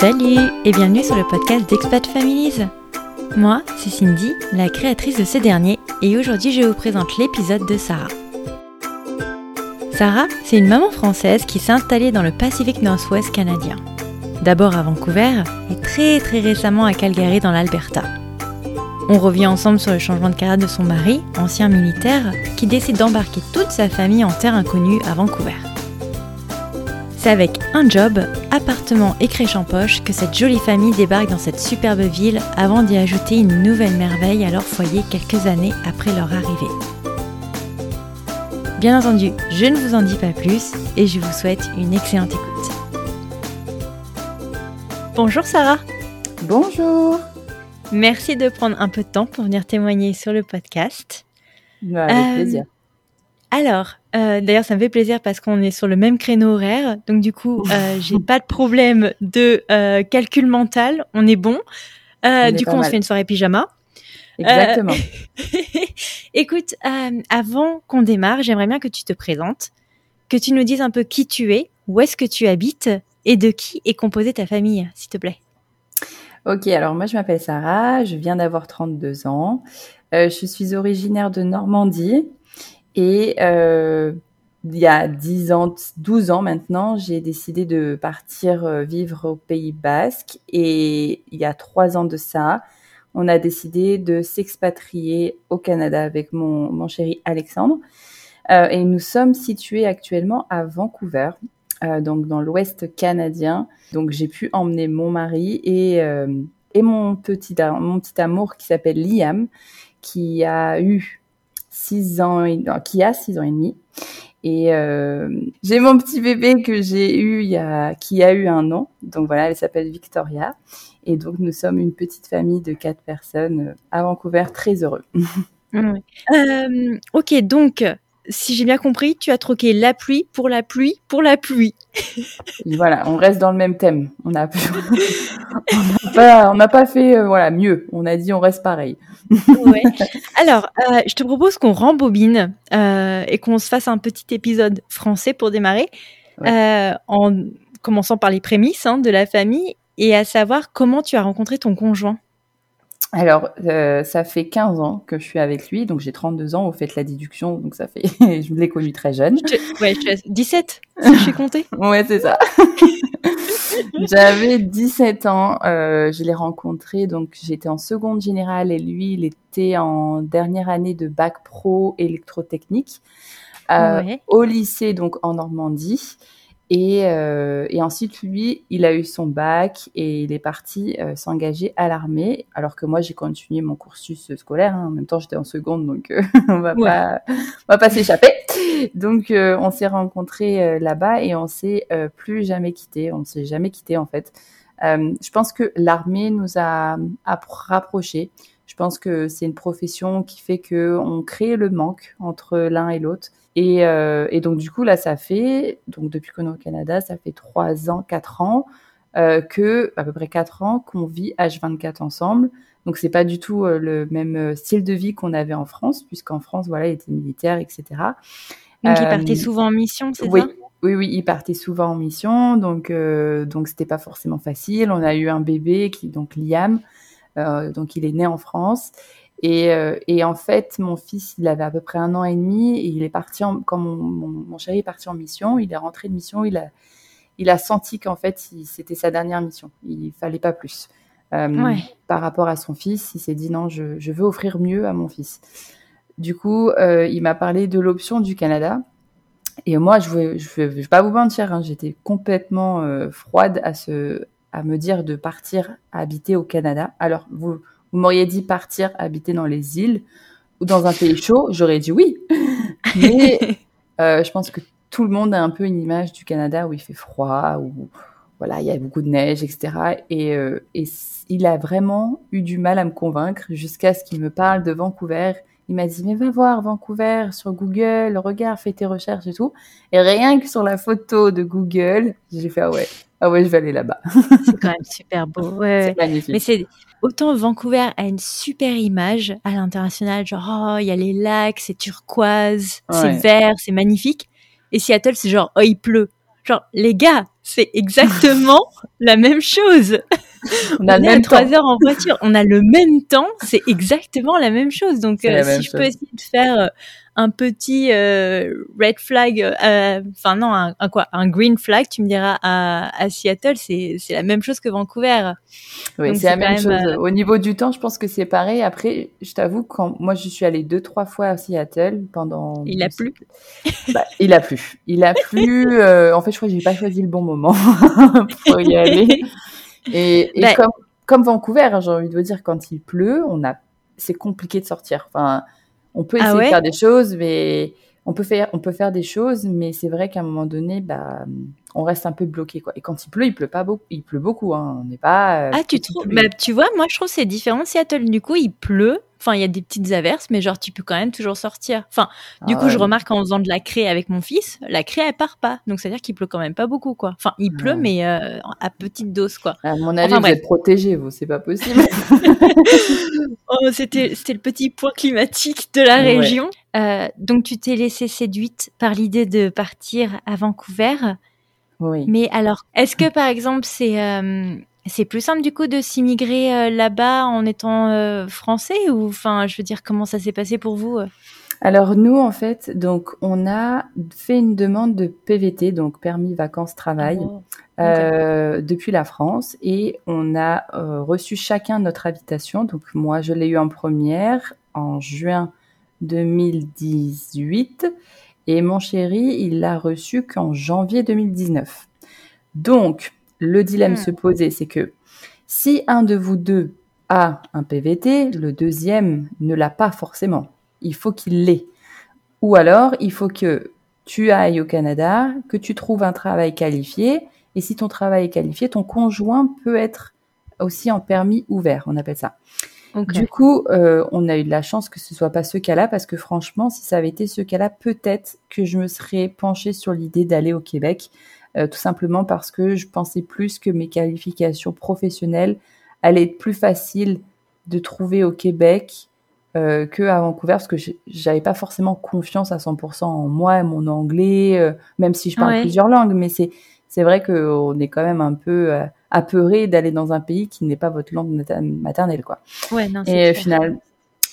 Salut et bienvenue sur le podcast d'Expat Families. Moi, c'est Cindy, la créatrice de ce dernier, et aujourd'hui je vous présente l'épisode de Sarah. Sarah, c'est une maman française qui s'est installée dans le Pacifique Nord-Ouest canadien. D'abord à Vancouver et très très récemment à Calgary dans l'Alberta. On revient ensemble sur le changement de carrière de son mari, ancien militaire, qui décide d'embarquer toute sa famille en terre inconnue à Vancouver. C'est avec un job, appartement et crèche en poche que cette jolie famille débarque dans cette superbe ville avant d'y ajouter une nouvelle merveille à leur foyer quelques années après leur arrivée. Bien entendu, je ne vous en dis pas plus et je vous souhaite une excellente écoute. Bonjour Sarah. Bonjour. Merci de prendre un peu de temps pour venir témoigner sur le podcast. Bah, avec euh, plaisir. Alors, euh, d'ailleurs, ça me fait plaisir parce qu'on est sur le même créneau horaire, donc du coup, euh, j'ai pas de problème de euh, calcul mental. On est bon. du coup, on se fait une soirée pyjama. Exactement. Écoute, avant qu'on démarre, j'aimerais bien que tu te présentes, que tu nous dises un peu qui tu es, où est-ce que tu habites et de qui est composée ta famille, s'il te plaît. Ok, alors moi je m'appelle Sarah, je viens d'avoir 32 ans. je suis originaire de Normandie. Et euh, il y a 10 ans, 12 ans maintenant, j'ai décidé de partir euh, vivre au Pays Basque. Et il y a 3 ans de ça, on a décidé de s'expatrier au Canada avec mon, mon chéri Alexandre. Euh, et nous sommes situés actuellement à Vancouver, euh, donc dans l'Ouest canadien. Donc j'ai pu emmener mon mari et, euh, et mon, petit, mon petit amour qui s'appelle Liam, qui a eu six ans, qui a six ans et demi. Et euh, j'ai mon petit bébé que j'ai eu qui a eu un an. Donc voilà, elle s'appelle Victoria. Et donc nous sommes une petite famille de quatre personnes euh, à Vancouver, très heureux. Euh, ok, donc si j'ai bien compris, tu as troqué la pluie pour la pluie pour la pluie. voilà, on reste dans le même thème. On n'a pas, on pas fait euh, voilà mieux. On a dit on reste pareil. Alors, euh, je te propose qu'on rembobine euh, et qu'on se fasse un petit épisode français pour démarrer, en commençant par les prémices hein, de la famille et à savoir comment tu as rencontré ton conjoint. Alors, euh, ça fait 15 ans que je suis avec lui, donc j'ai 32 ans, au fait la déduction, donc ça fait, je l'ai connu très jeune. ouais, je 17, si je suis compté. ouais, c'est ça. J'avais 17 ans, euh, je l'ai rencontré, donc j'étais en seconde générale et lui, il était en dernière année de bac pro électrotechnique euh, au lycée, donc en Normandie. Et, euh, et, ensuite, lui, il a eu son bac et il est parti euh, s'engager à l'armée, alors que moi, j'ai continué mon cursus scolaire. Hein. En même temps, j'étais en seconde, donc euh, on va pas, on va pas s'échapper. Donc, euh, on s'est rencontrés là-bas et on s'est plus jamais quitté. On s'est jamais quitté en fait. je pense que l'armée nous a, a rapprochés. Je pense que c'est une profession qui fait que on crée le manque entre l'un et l'autre. Et, euh, et, donc du coup là, ça fait donc depuis qu'on est au Canada, ça fait trois ans, quatre ans euh, que à peu près quatre ans qu'on vit H24 ensemble. Donc c'est pas du tout euh, le même euh, style de vie qu'on avait en France, puisqu'en France voilà, il était militaire, etc. Donc il partait souvent en mission, c'est oui. ça? oui, oui, il partait souvent en mission, donc euh, donc c'était pas forcément facile. On a eu un bébé qui donc Liam, euh, donc il est né en France. Et, euh, et, en fait, mon fils, il avait à peu près un an et demi, et il est parti, en, quand mon, mon, mon, chéri est parti en mission, il est rentré de mission, il a, il a senti qu'en fait, c'était sa dernière mission. Il fallait pas plus. Euh, ouais. Par rapport à son fils, il s'est dit non, je, je, veux offrir mieux à mon fils. Du coup, euh, il m'a parlé de l'option du Canada. Et moi, je ne je vais, pas vous mentir, hein, j'étais complètement froide à, ce, à me dire de partir habiter au Canada. Alors, vous, vous m'auriez dit partir habiter dans les îles ou dans un pays chaud, j'aurais dit oui. Mais euh, je pense que tout le monde a un peu une image du Canada où il fait froid, où voilà, il y a beaucoup de neige, etc. Et, euh, et il a vraiment eu du mal à me convaincre jusqu'à ce qu'il me parle de Vancouver. Il m'a dit, mais va voir Vancouver sur Google, regarde, fais tes recherches et tout. Et rien que sur la photo de Google, j'ai fait, ah ouais, ah ouais, je vais aller là-bas. c'est quand même super beau. Ouais, c'est magnifique. Mais c'est, autant Vancouver a une super image à l'international, genre, oh, il y a les lacs, c'est turquoise, ouais. c'est vert, c'est magnifique. Et Seattle, c'est genre, oh, il pleut. Genre, les gars, c'est exactement la même chose. On a le trois heures en voiture, on a le même temps, c'est exactement la même chose. Donc, euh, si je peux essayer de faire euh, un petit euh, red flag, euh, enfin non, un, quoi, un green flag, tu me diras à, à Seattle, c'est c'est la même chose que Vancouver. Oui, c'est la même chose. Euh, Au niveau du temps, je pense que c'est pareil. Après, je t'avoue, quand moi je suis allée deux trois fois à Seattle pendant. Il a plu. Bah, il a plu. Il a plu. en fait, je crois que j'ai pas choisi le bon moment pour y aller. Et, et bah comme comme Vancouver, hein, j'ai envie de vous dire, quand il pleut, on a c'est compliqué de sortir. Enfin on peut ah essayer de faire des choses, mais on peut faire, on peut faire des choses, mais c'est vrai qu'à un moment donné, bah, on reste un peu bloqué, quoi. Et quand il pleut, il pleut pas beaucoup, il pleut beaucoup, hein. On n'est pas. Euh, ah, tu trouves bah, Tu vois, moi, je trouve c'est différent. Seattle, du coup, il pleut. Enfin, il y a des petites averses, mais genre, tu peux quand même toujours sortir. Enfin, du coup, je remarque en faisant de la craie avec mon fils, la craie, elle part pas. Donc, c'est-à-dire qu'il pleut quand même pas beaucoup, quoi. Enfin, il pleut, mais euh, à petite dose, quoi. À mon avis, vous êtes protégé, vous, c'est pas possible. oh, c'était, c'était le petit point climatique de la région. Euh, donc, tu t'es laissé séduite par l'idée de partir à Vancouver. Oui. Mais alors, est-ce que, par exemple, c'est, euh, c'est plus simple du coup de s'immigrer euh, là-bas en étant euh, français ou enfin je veux dire comment ça s'est passé pour vous? Alors nous en fait donc on a fait une demande de PVT donc permis vacances travail oh, depuis la France et on a reçu chacun notre invitation donc moi je l'ai eu en première en juin 2018 et mon chéri il l'a reçu qu'en janvier 2019 donc le dilemme hmm. se posait, c'est que si un de vous deux a un PVT, le deuxième ne l'a pas forcément. Il faut qu'il l'ait. Ou alors, il faut que tu ailles au Canada, que tu trouves un travail qualifié, et si ton travail est qualifié, ton conjoint peut être aussi en permis ouvert, on appelle ça. Du coup, euh, on a eu de la chance que ce soit pas ce cas-là, parce que franchement, si ça avait été ce cas-là, peut-être que je me serais penchée sur l'idée d'aller au Québec, euh, tout simplement parce que je pensais plus que mes qualifications professionnelles allaient être plus faciles de trouver au Québec euh, que à Vancouver parce que j'avais pas forcément confiance à 100% en moi et mon anglais, euh, même si je parle plusieurs langues, mais c'est c'est vrai qu'on est quand même un peu euh, apeuré d'aller dans un pays qui n'est pas votre langue maternelle, quoi. Ouais, non, et final,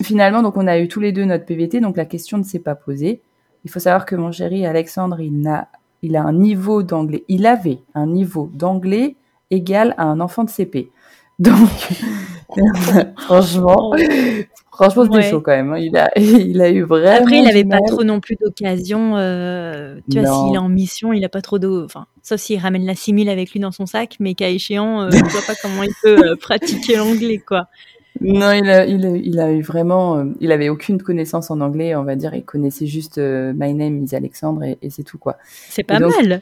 finalement, donc on a eu tous les deux notre PVT, donc la question ne s'est pas posée. Il faut savoir que mon chéri Alexandre, il n'a il a un niveau d'anglais, il avait un niveau d'anglais égal à un enfant de CP. Donc, franchement, franchement, c'était chaud quand même. Hein. Il a, il a eu vraiment. Après, il n'avait pas trop non plus d'occasion. Euh, tu vois, s'il est en mission, il n'a pas trop d'eau. Enfin, sauf s'il ramène la simile avec lui dans son sac, mais qu'à échéant, euh, je vois pas comment il peut euh, pratiquer l'anglais, quoi. Non, il a, il a, il a eu vraiment, il avait aucune connaissance en anglais, on va dire. Il connaissait juste My name is Alexandre et, et c'est tout quoi. C'est pas mal.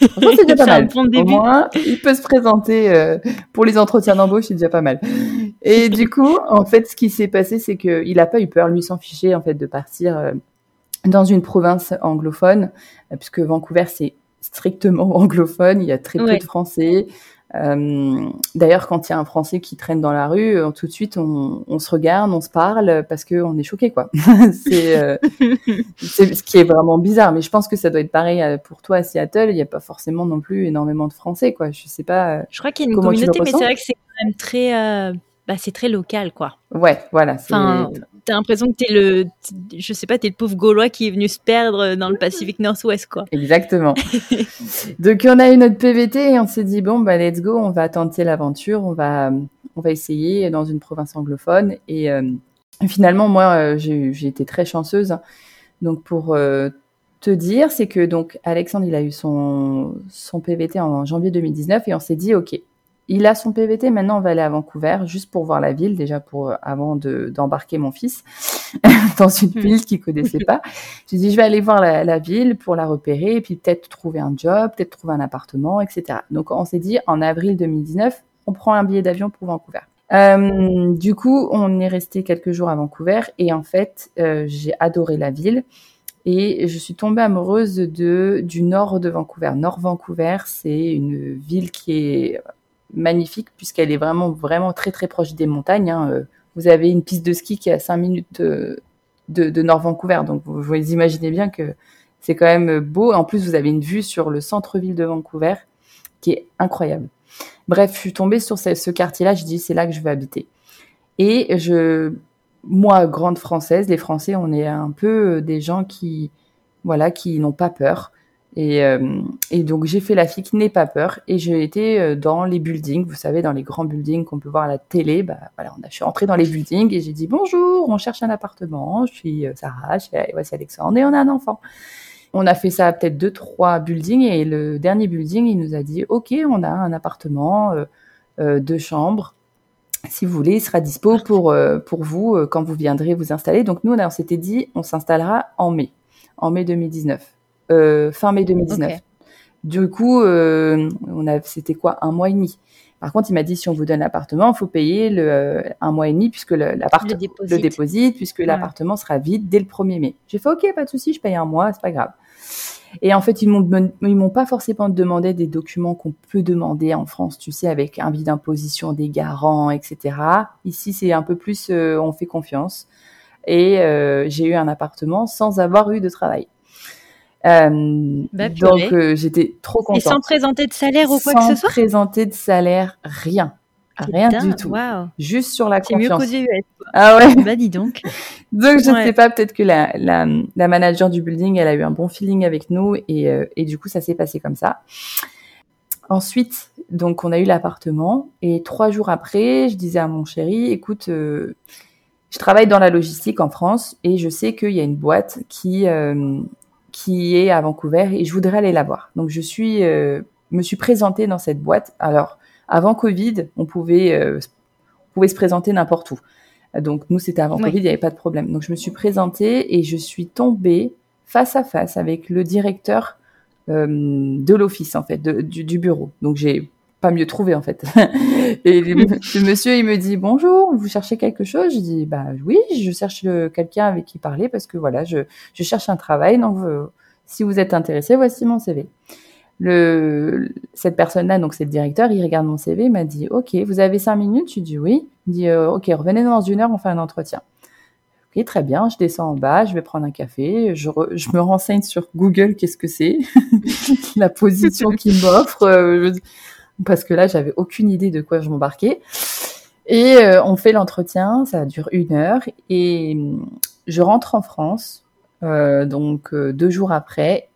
C'est déjà pas mal. Au moins, il peut se présenter euh, pour les entretiens d'embauche, c'est déjà pas mal. Et du coup, en fait, ce qui s'est passé, c'est qu'il a pas eu peur, lui, s'en ficher, en fait, de partir dans une province anglophone, puisque Vancouver, c'est strictement anglophone. Il y a très peu de Français. Euh, D'ailleurs, quand il y a un Français qui traîne dans la rue, euh, tout de suite, on, on se regarde, on se parle parce qu'on est choqué, quoi. Euh, c'est ce qui est vraiment bizarre. Mais je pense que ça doit être pareil euh, pour toi à Seattle. Il n'y a pas forcément non plus énormément de Français, quoi. Je sais pas. Je crois qu'il y a une communauté, mais c'est vrai que c'est quand même très, bah, c'est très local, quoi. Ouais, voilà. Enfin, t'as l'impression que t'es le, je sais pas, t'es le pauvre Gaulois qui est venu se perdre dans le Pacifique Nord-Ouest, quoi. Exactement. Donc on a eu notre PVT et on s'est dit bon bah let's go, on va tenter l'aventure, on va, on va essayer dans une province anglophone et euh, finalement moi euh, j'ai été très chanceuse. Donc pour euh, te dire, c'est que donc Alexandre il a eu son son PVT en janvier 2019 et on s'est dit ok il a son PVT, maintenant on va aller à Vancouver juste pour voir la ville, déjà pour euh, avant de d'embarquer mon fils dans une hmm. ville qu'il connaissait pas. J'ai dit je vais aller voir la, ville pour la repérer et puis peut-être trouver un job, peut-être trouver un appartement, etc. Donc on s'est dit en avril 2019, on prend un billet d'avion pour Vancouver. Euh, du coup, on est resté quelques jours à Vancouver et en fait, euh, j'ai adoré la ville et je suis tombée amoureuse de du nord de Vancouver. Nord Vancouver, c'est une ville qui est magnifique puisqu'elle est vraiment vraiment très très proche des montagnes. Hein. Euh, vous avez une piste de ski qui est à 5 minutes de, de, Nord Vancouver, donc vous, vous imaginez bien que C'est quand même beau. En plus, vous avez une vue sur le centre-ville de Vancouver qui est incroyable. Bref, je suis tombée sur ce, ce quartier-là. Je dis, c'est là que je veux habiter. Et je, moi, grande française, les Français, on est un peu des gens qui, voilà, qui n'ont pas peur. Et, euh, et donc j'ai fait la fille qui n'est pas peur et j'ai été euh, dans les buildings, vous savez, dans les grands buildings qu'on peut voir à la télé. Bah voilà, on a, je suis rentrée dans les buildings et j'ai dit bonjour, on cherche un appartement, je suis euh, Sarah, je suis, Alexandre et on a un enfant. On a fait ça peut-être deux, trois buildings et le dernier building, il nous a dit ok, on a un appartement, euh, deux chambres. Si vous voulez, il sera dispo pour pour vous quand vous viendrez vous installer. Donc nous, on s'était dit, on s'installera en mai, en mai 2019. Euh, fin mai 2019. Du coup, euh, on a, c'était quoi, un mois et demi. Par contre, il m'a dit si on vous donne l'appartement, il faut payer le euh, un mois et demi puisque l'appartement le, déposite, puisque l'appartement sera vide dès le 1er mai. J'ai fait OK, pas de souci, je paye un mois, c'est pas grave. Et en fait, ils m'ont ils m'ont pas forcément demandé des documents qu'on peut demander en France, tu sais, avec un vide d'imposition, des garants, etc. Ici, c'est un peu plus, on fait confiance. Et j'ai eu un appartement sans avoir eu de travail. Euh, bah, donc euh, j'étais trop contente. Et sans présenter de salaire ou quoi que ce soit Sans présenter de salaire, rien. Rien du tout. Juste sur la confiance. C'est mieux qu'aux US. Ah ouais. Bah dis donc. donc je ne sais pas, peut-être que la, la, la, manager du building, elle a eu un bon feeling avec nous et, euh, et du coup ça s'est passé comme ça. Ensuite, donc on a eu l'appartement et trois jours après, je disais à mon chéri, écoute, je travaille dans la logistique en France et je sais qu'il y a une boîte qui qui est à Vancouver et je voudrais aller la voir. Donc je suis, euh, me suis présentée dans cette boîte. Alors avant Covid, on pouvait, euh, on pouvait se présenter n'importe où. Donc nous c'était avant Covid, il n'y avait pas de problème. Donc je me suis présentée et je suis tombée face à face avec le directeur euh, de l'office en fait, de, du, du, bureau. Donc j'ai mieux trouvé en fait. et le, monsieur il me dit bonjour, vous cherchez quelque chose? Je dis bah oui, je cherche quelqu'un avec qui parler parce que voilà, je, je cherche un travail. Donc euh, si vous êtes intéressé, voici mon CV. Le, cette personne-là, donc c'est le directeur, il regarde mon CV, il m'a dit ok, vous avez cinq minutes? Je dis oui. Il dit euh, ok, revenez dans une heure, on fait un entretien. Ok, très bien, je descends en bas, je vais prendre un café, je, je me renseigne sur Google, qu'est-ce que c'est, la position qu'il m'offre. Euh, parce que là, j'avais aucune idée de quoi je m'embarquais. Et euh, on fait l'entretien, ça dure une heure, et hum, je rentre en France, euh, donc euh, deux jours après,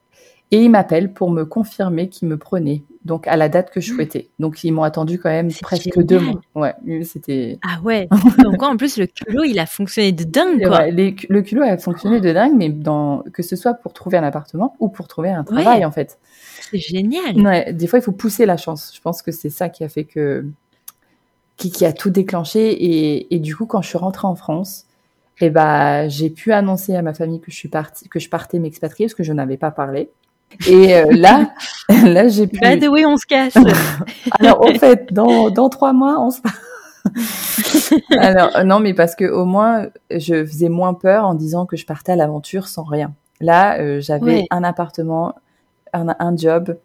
et il m'appelle pour me confirmer qu'il me prenait, donc à la date que je mmh. souhaitais. Donc ils m'ont attendu quand même presque deux mois. Ouais, c'était. Ah ouais. donc en plus le culot, il a fonctionné de dingue quoi. le culot a fonctionné de dingue, mais dans que ce soit pour trouver un appartement ou pour trouver un travail en fait. C'est génial. Ouais, des fois, il faut pousser la chance. Je pense que c'est ça qui a fait que. Qui, qui a tout déclenché. Et, et, du coup, quand je suis rentrée en France, eh ben, j'ai pu annoncer à ma famille que je suis partie, que je partais m'expatrier parce que je n'avais pas parlé. Et euh, là, là, j'ai pu. By the way, on se casse. Alors, en fait, dans, dans trois mois, on se. Alors, non, mais parce que au moins, je faisais moins peur en disant que je partais à l'aventure sans rien. Là, euh, j'avais un appartement, un, un job.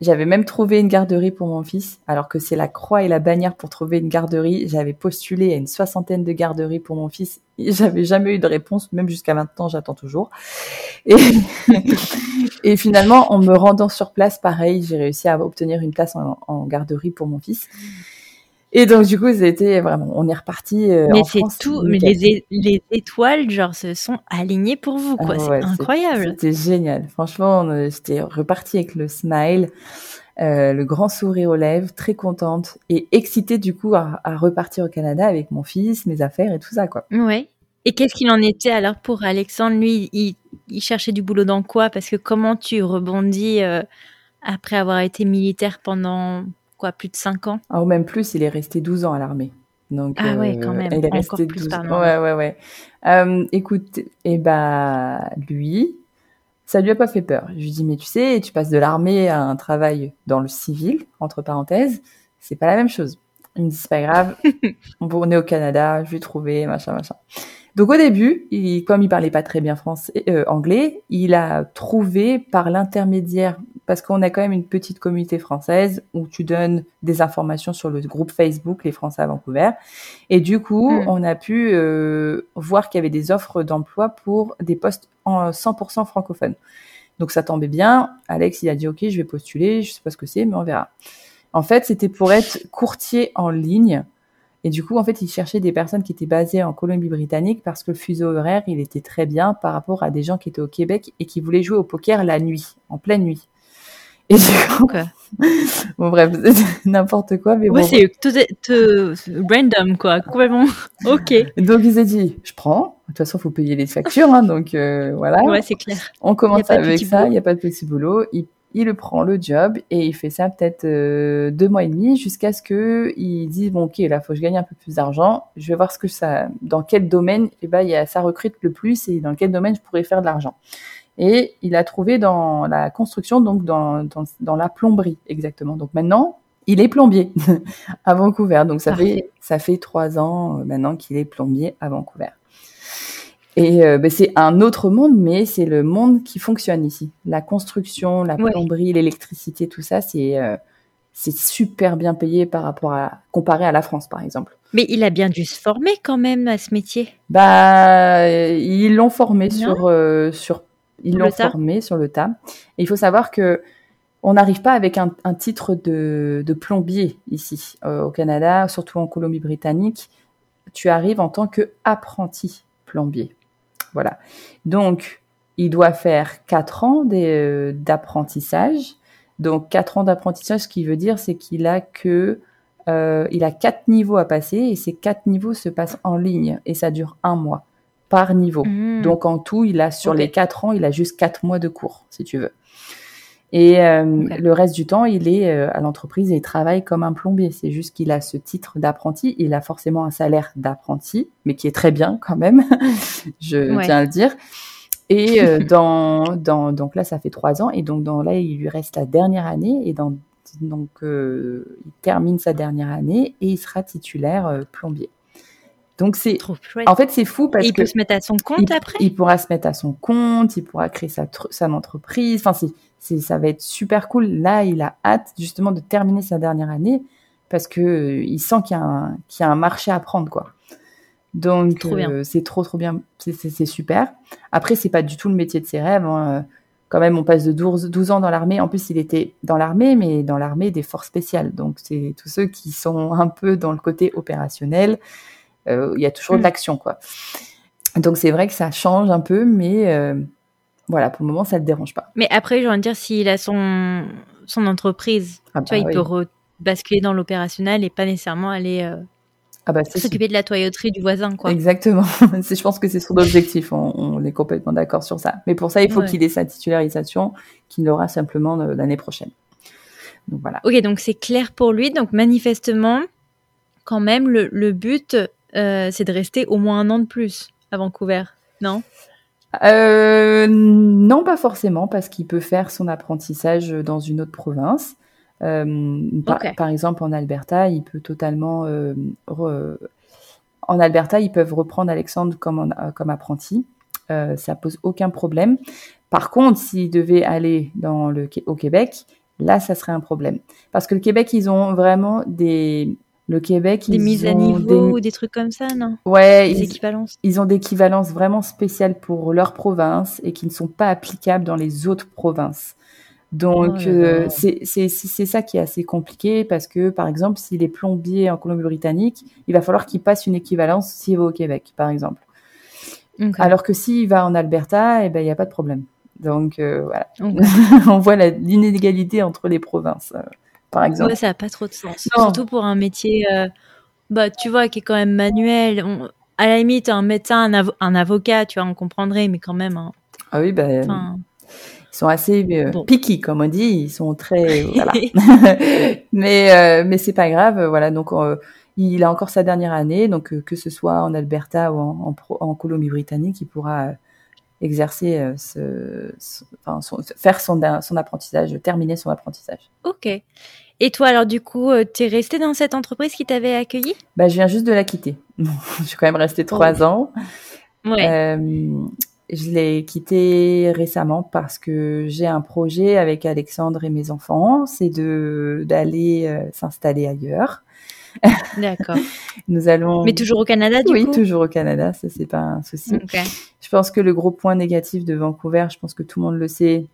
J'avais même trouvé une garderie pour mon fils, alors que c'est la croix et la bannière pour trouver une garderie. J'avais postulé à une soixantaine de garderies pour mon fils. J'avais jamais eu de réponse, même jusqu'à maintenant, j'attends toujours. Et, finalement, en me rendant sur place, pareil, j'ai réussi à obtenir une place en garderie pour mon fils. Et donc du coup, c'était vraiment, on est reparti. Euh, mais c'est tout, mais les, les, étoiles, genre, se sont alignées pour vous, quoi. Ah c'est incroyable. C'était génial. Franchement, j'étais reparti avec le smile, euh, le grand sourire aux lèvres, très contente et excitée du coup à, à, repartir au Canada avec mon fils, mes affaires et tout ça, quoi. Ouais. Et qu'est-ce qu'il en était alors pour Alexandre? Lui, il, il, cherchait du boulot dans quoi? Parce que comment tu rebondis euh, après avoir été militaire pendant quoi, plus de 5 ans? Ah, Ou même plus, il est resté 12 ans à l'armée. Donc, ah ouais, quand même. Il est resté 12 ans. Ouais, ouais, ouais. Euh, écoute, et eh bah, lui, ça lui a pas fait peur. Je lui dis, mais tu sais, tu passes de l'armée à un travail dans le civil, entre parenthèses, c'est pas la même chose. Il me dit, c'est pas grave, on est au Canada, je vais trouver, machin, machin. Donc au début, il, comme il parlait pas très bien français, euh, anglais, il a trouvé par l'intermédiaire parce qu'on a quand même une petite communauté française où tu donnes des informations sur le groupe Facebook Les Français à Vancouver. Et du coup, hmm. on a pu euh, voir qu'il y avait des offres d'emploi pour des postes en 100% francophones. Donc ça tombait bien. Alex, il a dit, OK, je vais postuler. Je sais pas ce que c'est, mais on verra. En fait, c'était pour être courtier en ligne. Et du coup, en fait, il cherchait des personnes qui étaient basées en Colombie-Britannique parce que le fuseau horaire, il était très bien par rapport à des gens qui étaient au Québec et qui voulaient jouer au poker la nuit, en pleine nuit. Et du coup, bon bref, n'importe quoi, mais ouais, c'est tout, random quoi, complètement. ok. Donc il s'est dit, je prends. De toute façon, faut payer les factures, hein, donc euh, voilà. Ouais, c'est clair. On commence avec ça. Il n'y a pas de petit boulot. Il, il le prend le job et il fait ça peut-être euh, deux mois et demi jusqu'à ce que il dise bon ok là faut que je gagne un peu plus d'argent. Je vais voir ce que ça, dans quel domaine et eh ben il y a ça recrute le plus et dans quel domaine je pourrais faire de l'argent. Et il a trouvé dans la construction, donc dans, dans, la plomberie exactement. Donc maintenant, il est plombier à Vancouver. Donc ça fait ça fait trois ans euh, maintenant qu'il est plombier à Vancouver. Et euh, ben, c'est un autre monde, mais c'est le monde qui fonctionne ici. La construction, la plomberie, l'électricité, tout ça, c'est euh, c'est super bien payé par rapport à comparé à la France, par exemple. Mais il a bien dû se former quand même à ce métier. Bah, ils l'ont formé sur sur ils l'ont formé sur le tas. Et il faut savoir que on n'arrive pas avec un, titre de, plombier ici euh, au Canada, surtout en Colombie-Britannique. Tu arrives en tant que apprenti plombier. Voilà. Donc, il doit faire quatre ans euh, d'apprentissage. Donc, quatre ans d'apprentissage, ce qui veut dire, c'est qu'il a que euh, il a quatre niveaux à passer et ces quatre niveaux se passent en ligne et ça dure un mois par niveau. Mmh. Donc en tout, il a sur les quatre ans, il a juste quatre mois de cours, si tu veux. Et euh, le reste du temps, il est euh, à l'entreprise et il travaille comme un plombier. C'est juste qu'il a ce titre d'apprenti. Il a forcément un salaire d'apprenti, mais qui est très bien quand même, je tiens à le dire. Et euh, dans, dans, donc là, ça fait trois ans. Et donc dans, là, il lui reste la dernière année. Et dans, donc, il termine sa dernière année et il sera titulaire plombier. Donc c'est en fait c'est fou parce il peut se mettre à son compte après? Il pourra se mettre à son compte, il pourra créer sa sa entreprise. Enfin c'est ça va être super cool. Là il a hâte justement de terminer sa dernière année parce que euh, il sent qu'il y a un qu'il y a un marché à prendre quoi. Donc euh, c'est trop trop bien, c'est super. Après c'est pas du tout le métier de ses rêves. Hein. Quand même on passe de 12, 12 ans dans l'armée. En plus il était dans l'armée mais dans l'armée des forces spéciales. Donc c'est tous ceux qui sont un peu dans le côté opérationnel euh, il y a toujours de mm. l'action, quoi. Donc c'est vrai que ça change un peu, mais euh, voilà, pour le moment, ça ne te dérange pas. Mais après, je veux dire, s'il a son, son entreprise, ah tu vois, bah il peut basculer dans l'opérationnel et pas nécessairement aller euh, ah bah, s'occuper de la toyauterie du voisin. Quoi. Exactement. je pense que c'est son objectif. On, est complètement d'accord sur ça. Mais pour ça, il faut qu'il ait sa titularisation, qu'il aura simplement l'année prochaine. Donc voilà. Ok, donc c'est clair pour lui. Donc manifestement, quand même, le, le but, euh, c'est de rester au moins un an de plus à Vancouver, non? Euh, Non, pas forcément, parce qu'il peut faire son apprentissage dans une autre province. Euh, par, exemple, en Alberta, il peut totalement. En Alberta, ils peuvent reprendre Alexandre comme, comme apprenti. ça pose aucun problème. Par contre, s'il devait aller dans le, au Québec, là, ça serait un problème. Parce que le Québec, ils ont vraiment des, le Québec, des mises à niveau ou des trucs comme ça, non? Ouais, des ils, équivalences. Ils ont des équivalences vraiment spéciales pour leur province et qui ne sont pas applicables dans les autres provinces. Donc oh euh, c'est ça qui est assez compliqué parce que par exemple s'il est plombier en Colombie-Britannique, il va falloir qu'il passe une équivalence s'il va au Québec par exemple. Alors que s'il va en Alberta, eh ben il n'y a pas de problème. Donc euh, voilà, on voit l'inégalité entre les provinces. Euh par exemple. Ouais, ça n'a pas trop de sens. Surtout pour un métier, euh, bah, tu vois, qui est quand même manuel. à la limite, un médecin, un, avocat, tu vois, on comprendrait, mais quand même. Hein. Ah oui, bah, ils sont assez euh, picky, comme on dit. Ils sont très. voilà. mais euh, mais c'est pas grave. Voilà, donc. il a encore sa dernière année, donc que ce soit en Alberta ou en, en Colombie-Britannique, il pourra exercer, euh, ce, enfin, faire son, son apprentissage, terminer son apprentissage. Ok. Et toi, alors du coup, euh, tu es resté dans cette entreprise qui t'avait accueilli bah, Je viens juste de la quitter. je suis quand même restée trois ans. Ouais. Euh, je l'ai quitté récemment parce que j'ai un projet avec Alexandre et mes enfants, c'est de d'aller s'installer ailleurs. D'accord. Nous allons. Mais toujours au Canada, du oui, coup. Oui, toujours au Canada, ça c'est pas un souci. Je pense que le gros point négatif de Vancouver, je pense que tout le monde le sait,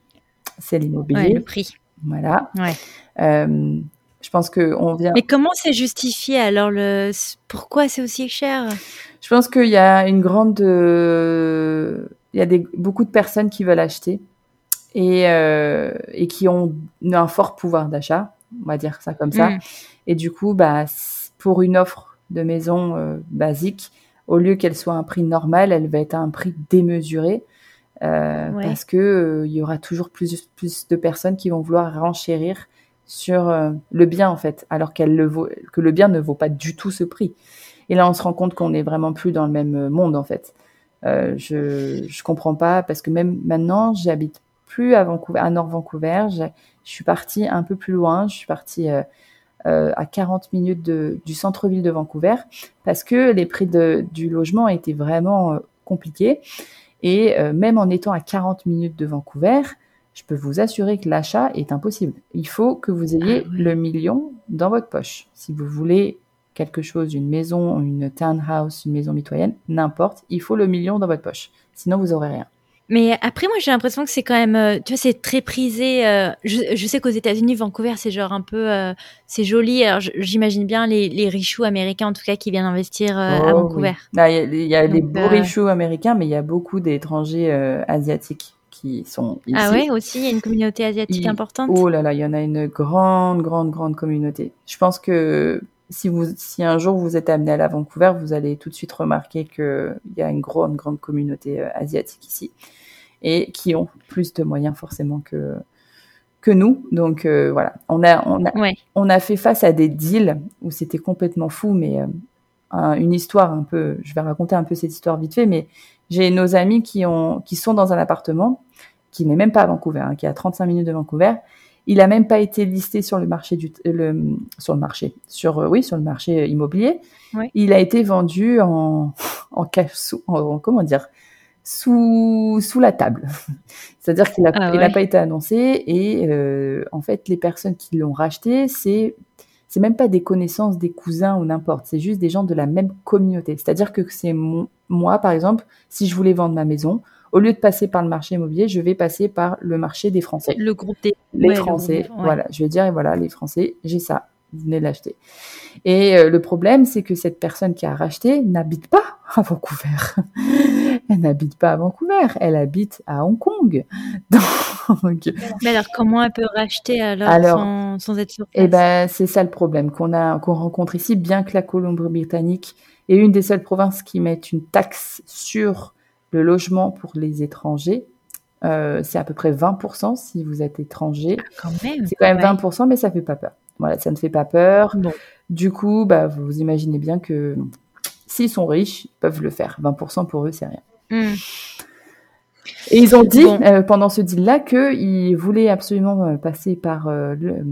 c'est l'immobilier. le prix. Voilà. Ouais. Euh, je pense que on vient. Mais comment c'est justifié alors le pourquoi c'est aussi cher? Je pense qu'il y a une grande, euh, il y a des beaucoup de personnes qui veulent acheter et euh, et qui ont un fort pouvoir d'achat, on va dire ça comme ça. Mm. Et du coup, bah pour une offre de maison euh, basique, au lieu qu'elle soit à un prix normal, elle va être à un prix démesuré. Euh, Ouais. parce que euh, il y aura toujours plus plus de personnes qui vont vouloir renchérir sur le bien en fait, alors qu'elle le vaut, que le bien ne vaut pas du tout ce prix. Et là, on se rend compte qu'on est vraiment plus dans le même monde en fait. Euh, je je comprends pas parce que même maintenant, j'habite plus à Vancouver, à Nord Vancouver. Je, je suis partie un peu plus loin. Je suis partie euh, euh, à 40 minutes de, du centre-ville de Vancouver parce que les prix de, du logement étaient vraiment euh, compliqués. Et euh, même en étant à 40 minutes de Vancouver, je peux vous assurer que l'achat est impossible. Il faut que vous ayez Ah ouais. le million dans votre poche. Si vous voulez quelque chose, une maison, une townhouse, une maison mitoyenne, n'importe, il faut le million dans votre poche. Sinon, vous aurez rien. Mais après, moi, j'ai l'impression que c'est quand même, euh, tu vois, c'est très prisé. euh, je, je sais qu'aux États-Unis, Vancouver, c'est genre un peu, euh, c'est joli. Alors, j'imagine bien les, les richoux américains, en tout cas, qui viennent investir euh, à Oh, Vancouver. Là, Il y a, il y a des beaux richoux américains, mais il y a beaucoup d'étrangers euh, asiatiques qui sont ici. Ah ouais, aussi, il y a une communauté asiatique Il- importante. Oh là là, il y en a une grande, grande, grande communauté. Je pense que si vous, si un jour vous êtes amené à la Vancouver, vous allez tout de suite remarquer qu'il y a une grande, grande communauté euh, asiatique ici et qui ont plus de moyens forcément que que nous. Donc euh, voilà, on a, on a, Ouais. on a fait face à des deals où c'était complètement fou, mais euh, un- une histoire un peu. Je vais raconter un peu cette histoire vite fait, mais j'ai nos amis qui ont, qui sont dans un appartement qui n'est même pas à Vancouver, hein, qui est à 35 minutes de Vancouver. Il a même pas été listé sur le marché du, euh, le, sur le marché, sur euh, oui, sur le marché immobilier. Ouais. Il a été vendu en, en, en- comment dire, sous, sous la table. C'est-à-dire qu'il a, Ah ouais. pas été annoncé et euh, en fait, les personnes qui l'ont racheté, c'est c'est même pas des connaissances, des cousins ou n'importe. C'est juste des gens de la même communauté. C'est-à-dire que c'est moi, par exemple, si je voulais vendre ma maison, au lieu de passer par le marché immobilier, je vais passer par le marché des Français. Le groupe des. Les ouais, Français, groupe, ouais. voilà. Je vais dire, et voilà, les Français, j'ai ça. Vous venez de l'acheter. Et euh, le problème, c'est que cette personne qui a racheté n'habite pas à Vancouver. Elle n'habite pas à Vancouver. Elle habite à Hong Kong. Donc, Mais alors, comment elle peut racheter alors, Alors, sans, sans être sur place Eh ben, c'est ça le problème qu'on a, qu'on rencontre ici, bien que la Colombie-Britannique est une des seules provinces qui mettent une taxe sur le logement pour les étrangers. Euh, c'est à peu près 20% si vous êtes étranger. Même. C'est quand même ouais. 20%, mais ça fait pas peur. Voilà, ça ne fait pas peur. Du coup, bah, vous imaginez bien que s'ils sont riches, ils peuvent le faire. 20% pour eux, c'est rien. Hmm. Et ils ont dit Bon. euh, pendant ce deal-là qu'ils voulaient absolument euh, passer par euh, le-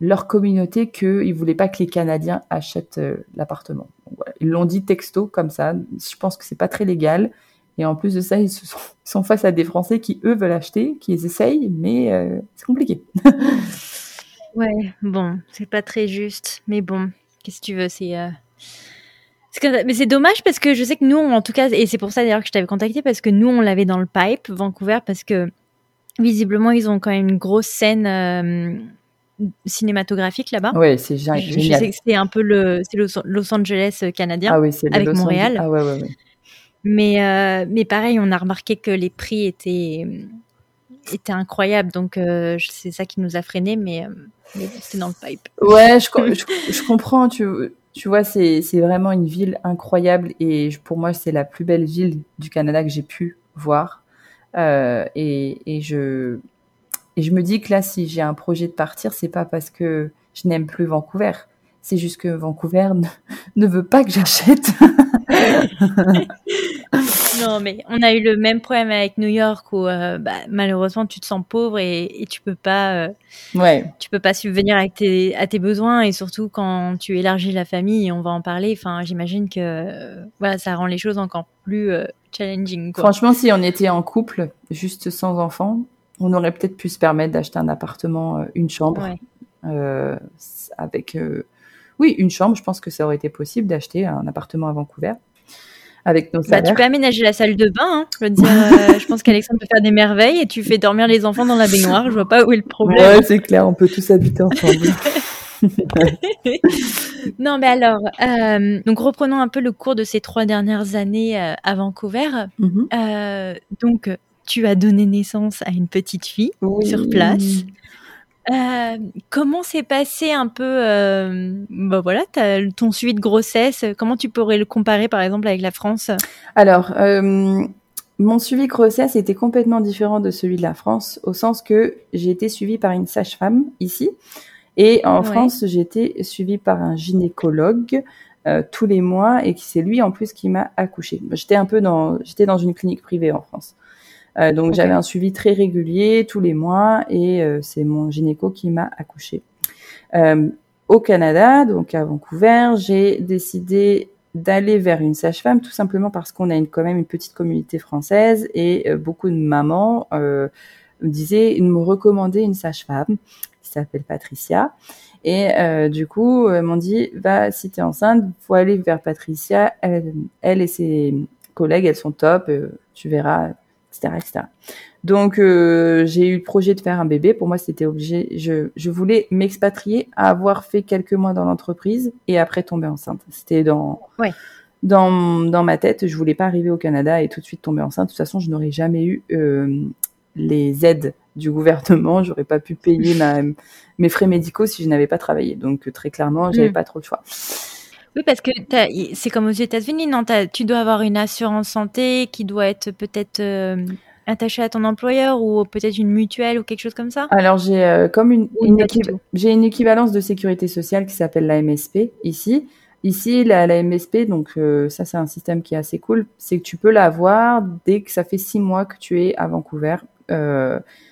leur communauté, qu'ils ne voulaient pas que les Canadiens achètent l'appartement. Voilà. Ils l'ont dit texto comme ça. Je pense que c'est pas très légal. Et en plus de ça, ils, se sont, ils sont face à des Français qui, eux, veulent acheter, qui les essayent, mais euh, c'est compliqué. Ouais, bon, c'est pas très juste, mais bon, qu'est-ce que tu veux, c'est. euh. Mais c'est dommage parce que je sais que nous, en tout cas, et c'est pour ça d'ailleurs que je t'avais contacté, parce que nous, on l'avait dans le pipe, Vancouver, parce que visiblement, ils ont quand même une grosse scène euh, cinématographique là-bas. Ouais, c'est gé- je, je génial. sais que c'est un peu le Los, Los Angeles canadien, Ah oui, avec Los Montréal. Angeles. Ah ouais, ouais, ouais. Mais euh, mais pareil, on a remarqué que les prix étaient étaient incroyables, donc euh, c'est ça qui nous a freinés, mais, euh, mais c'est dans le pipe. Ouais, je, je, je comprends. Tu, tu vois, c'est c'est vraiment une ville incroyable et pour moi, c'est la plus belle ville du Canada que j'ai pu voir. Euh, et, et je et je me dis que là, si j'ai un projet de partir, c'est pas parce que je n'aime plus Vancouver. C'est juste que Vancouver ne, ne veut pas que j'achète. Non, mais on a eu le même problème avec New York où euh, bah, malheureusement tu te sens pauvre et, et tu peux pas euh, ouais, tu peux pas subvenir tes, à tes besoins et surtout quand tu élargis la famille, on va en parler. Enfin, j'imagine que euh, voilà, ça rend les choses encore plus challenging. Quoi. franchement, si on était en couple, juste sans enfants, on aurait peut-être pu se permettre d'acheter un appartement, une chambre. Ouais. avec oui une chambre je pense que ça aurait été possible d'acheter un appartement à Vancouver avec nos bah, tu peux aménager la salle de bain. Hein. Je veux dire, euh, je pense qu'Alexandre peut faire des merveilles et tu fais dormir les enfants dans la baignoire. Je vois pas où est le problème. Ouais, c'est clair, on peut tous habiter ensemble. non, mais alors, euh, donc reprenons un peu le cours de ces trois dernières années euh, à Vancouver. Mm-hmm. donc, tu as donné naissance à une petite fille sur place. Euh, comment s'est passé un peu, euh, bah voilà, ton suivi de grossesse? Comment tu pourrais le comparer, par exemple, avec la France? Alors, euh, mon suivi de grossesse était complètement différent de celui de la France, au sens que j'ai été suivie par une sage-femme ici, et en France, j'ai été suivie par un gynécologue tous les mois, et c'est lui en plus qui m'a accouchée. J'étais un peu dans, j'étais dans une clinique privée en France. Euh, donc j'avais un suivi très régulier tous les mois et euh, c'est mon gynéco qui m'a accouché. Euh, au Canada, donc à Vancouver, j'ai décidé d'aller vers une sage-femme tout simplement parce qu'on a une, quand même une petite communauté française et beaucoup de mamans me disaient, me recommandaient une sage-femme qui s'appelle Patricia. Et du coup, elles m'ont dit, va, si tu es enceinte, faut aller vers Patricia. Elle, elle et ses collègues, elles sont top. tu verras, donc euh, j'ai eu le projet de faire un bébé. Pour moi, c'était obligé. Je, je voulais m'expatrier, avoir fait quelques mois dans l'entreprise et après tomber enceinte. C'était dans dans dans ma tête. Je voulais pas arriver au Canada et tout de suite tomber enceinte. De toute façon, je n'aurais jamais eu euh, les aides du gouvernement. J'aurais pas pu payer ma, mes frais médicaux si je n'avais pas travaillé. Donc très clairement, j'avais mm. pas trop le choix. Oui, parce que c'est comme aux États-Unis, non Tu dois avoir une assurance santé qui doit être peut-être euh, attachée à ton employeur ou peut-être une mutuelle ou quelque chose comme ça? Alors j'ai euh, comme une, j'ai une équivalence de sécurité sociale qui s'appelle la MSP ici. Ici, la, la MSP, donc euh, ça c'est un système qui est assez cool, c'est que tu peux l'avoir dès que ça fait six mois que tu es à Vancouver.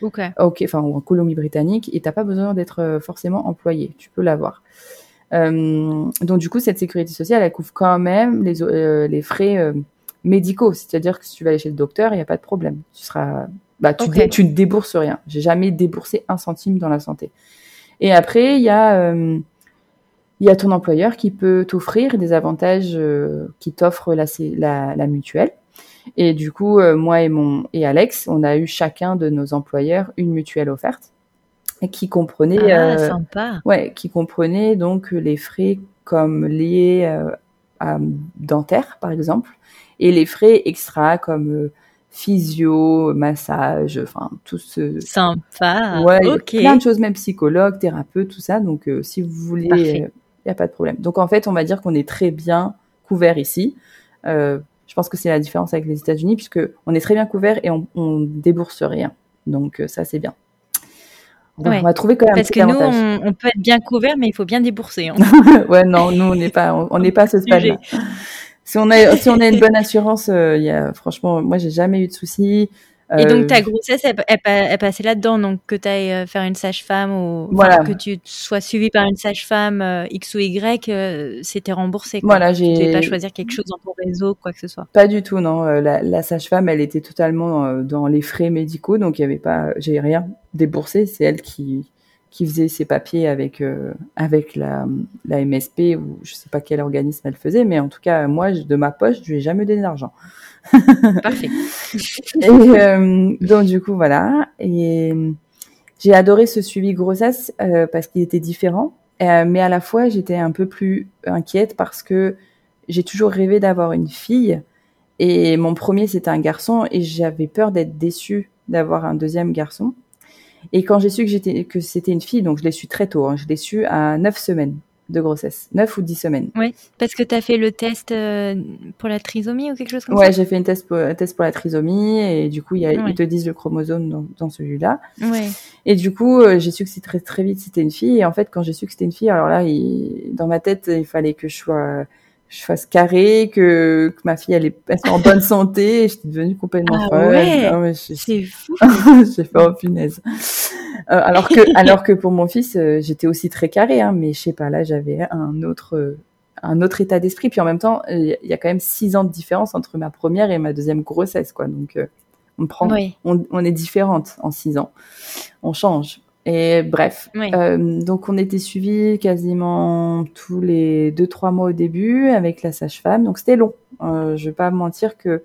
Ok. Ok, enfin en Colombie-Britannique et t'as pas besoin d'être forcément employé, tu peux l'avoir. Euh, donc du coup, cette sécurité sociale, elle couvre quand même les, euh, les frais euh, médicaux. C'est-à-dire que si tu vas aller chez le docteur, il n'y a pas de problème. Tu seras, bah, tu, tu ne débourses rien. J'ai jamais déboursé un centime dans la santé. Et après, il y a il y a ton employeur qui peut t'offrir des avantages qui t'offre la, la, la, mutuelle. Et du coup, moi et mon et Alex, on a eu chacun de nos employeurs une mutuelle offerte qui comprenait, ah, euh, sympa. ouais, qui comprenait donc les frais comme liés euh, à dentaire par exemple, et les frais extra comme euh, physio, massage, enfin tout ce sympa. Ouais, plein de choses, même psychologue, thérapeute, tout ça. Donc si vous voulez, il n'y a pas de problème. Donc en fait, on va dire qu'on est très bien couvert ici. je pense que c'est la différence avec les États-Unis puisque on est très bien couvert et on, on débourse rien. Donc ça c'est bien. On va trouver quand même Parce que nous, on, peut être bien couvert, mais il faut bien débourser. Hein. ouais, non, nous, on n'est pas, on n'est pas à ce stade-là. Si on a, si on a une bonne assurance, euh, il y a, franchement, moi, j'ai jamais eu de soucis. Et donc ta euh, grossesse, elle, elle, passait là-dedans, donc que tu ailles euh, faire une sage-femme ou que tu sois suivi par une sage-femme euh, X ou Y, c'était remboursé. Quoi. Voilà, j'ai. Tu pas choisir quelque chose dans ton réseau, quoi que ce soit. Pas du tout, non. La, la sage-femme, elle était totalement dans les frais médicaux, donc il y avait pas, j'ai rien déboursé. C'est elle qui qui faisait ses papiers avec avec la, la MSP ou je sais pas quel organisme elle faisait, mais en tout cas moi de ma poche je lui ai jamais donné d'argent. Parfait. et euh, donc du coup voilà. Et j'ai adoré ce suivi grossesse euh, parce qu'il était différent, euh, mais à la fois j'étais un peu plus inquiète parce que j'ai toujours rêvé d'avoir une fille et mon premier c'était un garçon et j'avais peur d'être déçue d'avoir un deuxième garçon. Et quand j'ai su que j'étais que c'était une fille, donc je l'ai su très tôt, hein, je l'ai su à neuf semaines de grossesse, 9 ou 10 semaines. Oui, parce que tu as fait le test euh, pour la trisomie ou quelque chose comme ça Ouais, j'ai fait une test pour, un test pour la trisomie et du coup, y a, ils te disent le chromosome dans, celui-là. Ouais. Et du coup, euh, j'ai su que c'était très, très vite c'était une fille. Et en fait, quand j'ai su que c'était une fille, alors là, dans ma tête, il fallait que je sois je fasse carré, que, que ma fille elle est, en bonne santé. J'étais devenue complètement ah folle. Ouais, ah c'est fou. j'ai fait en punaise. Euh, alors que alors que pour mon fils, euh, j'étais aussi très carré, hein, mais je sais pas, là j'avais un autre un autre état d'esprit. Puis en même temps, il y a quand même six ans de différence entre ma première et ma deuxième grossesse, quoi. Donc euh, on prend, on, on, est différente en six ans. On change. Et bref, euh, donc on était suivis quasiment tous les deux trois mois au début avec la sage-femme, donc c'était long. Euh, je vais pas mentir que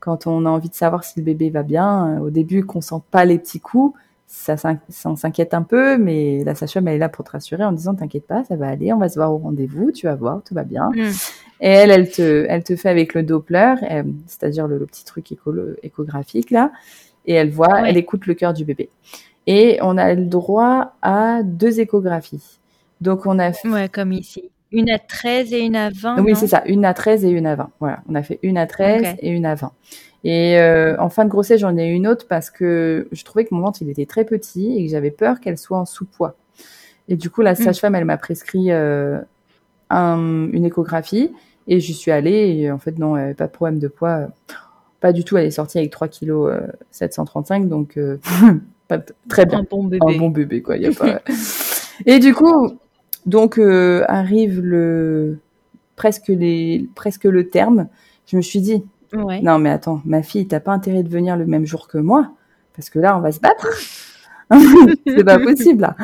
quand on a envie de savoir si le bébé va bien, euh, au début qu'on sent pas les petits coups, ça, s'inquiète un peu, mais la sage-femme elle est là pour te rassurer en disant t'inquiète pas, ça va aller, on va se voir au rendez-vous, tu vas voir, tout va bien. Mm. Et elle, elle te, elle te fait avec le Doppler, c'est-à-dire le, petit truc échographique là, et elle voit, elle écoute le cœur du bébé. Et on a le droit à deux échographies. Donc on a fait... Ouais, comme ici. Une à 13 et une à 20 Oui, c'est ça, une à 13 et une à 20. Voilà, on a fait une à 13 et une à 20. Et euh, en fin de grossesse, j'en ai une autre parce que je trouvais que mon ventre, il était très petit et que j'avais peur qu'elle soit en sous-poids. Et du coup, la hmm. sage-femme, elle m'a prescrit euh, un, une échographie et j'y suis allée. Et en fait, non, elle avait pas de problème de poids. Pas du tout, elle est sortie avec 3 kg 735, donc euh, très bien. Un bon bébé. Un bon bébé, quoi. Y a pas... Et du coup, donc arrive le presque les presque le terme. Je me suis dit, non mais attends, ma fille, t'as pas intérêt de venir le même jour que moi, parce que là, on va se battre. C'est pas possible. Là.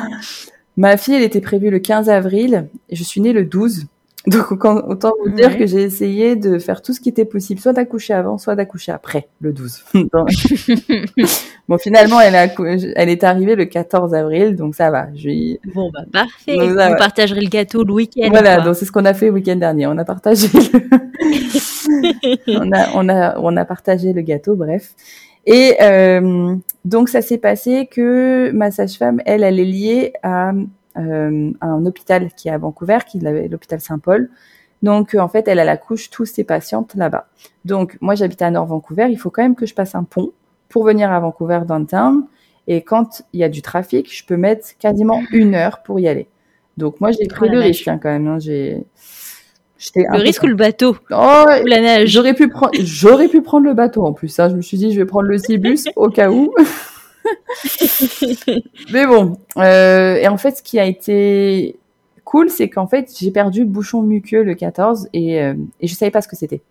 Ma fille, elle était prévue le 15 avril, et je suis née le 12. Donc autant vous dire que j'ai essayé de faire tout ce qui était possible, soit d'accoucher avant, soit d'accoucher après, le 12. bon, finalement, elle, a, elle est arrivée le 14 avril, donc ça va. Je Bon, bah parfait. Vous partagerez le gâteau le week-end. Voilà, donc c'est ce qu'on a fait le week-end dernier. On a partagé, on a, on a, on a partagé le gâteau, bref. Et euh, donc ça s'est passé que ma sage-femme, elle, elle est liée à euh, un hôpital qui est à Vancouver, qui l'hôpital Saint-Paul. Donc, euh, en fait, elle, elle accouche tous ses patientes là-bas. Donc, moi, j'habite à Nord Vancouver. Il faut quand même que je passe un pont pour venir à Vancouver downtown. Et quand il y a du trafic, je peux mettre quasiment une heure pour y aller. Donc, moi, j'ai pris oh le risque hein, quand même. Hein. J'ai le risque ou le bateau oh, ou la neige J'aurais pu prendre, j'aurais pu prendre le bateau en plus. Hein. je me suis dit, je vais prendre le Cibus au cas où. Mais bon, euh, et en fait, ce qui a été cool, c'est qu'en fait, j'ai perdu bouchon muqueux le 14 et, euh, et je savais pas ce que c'était.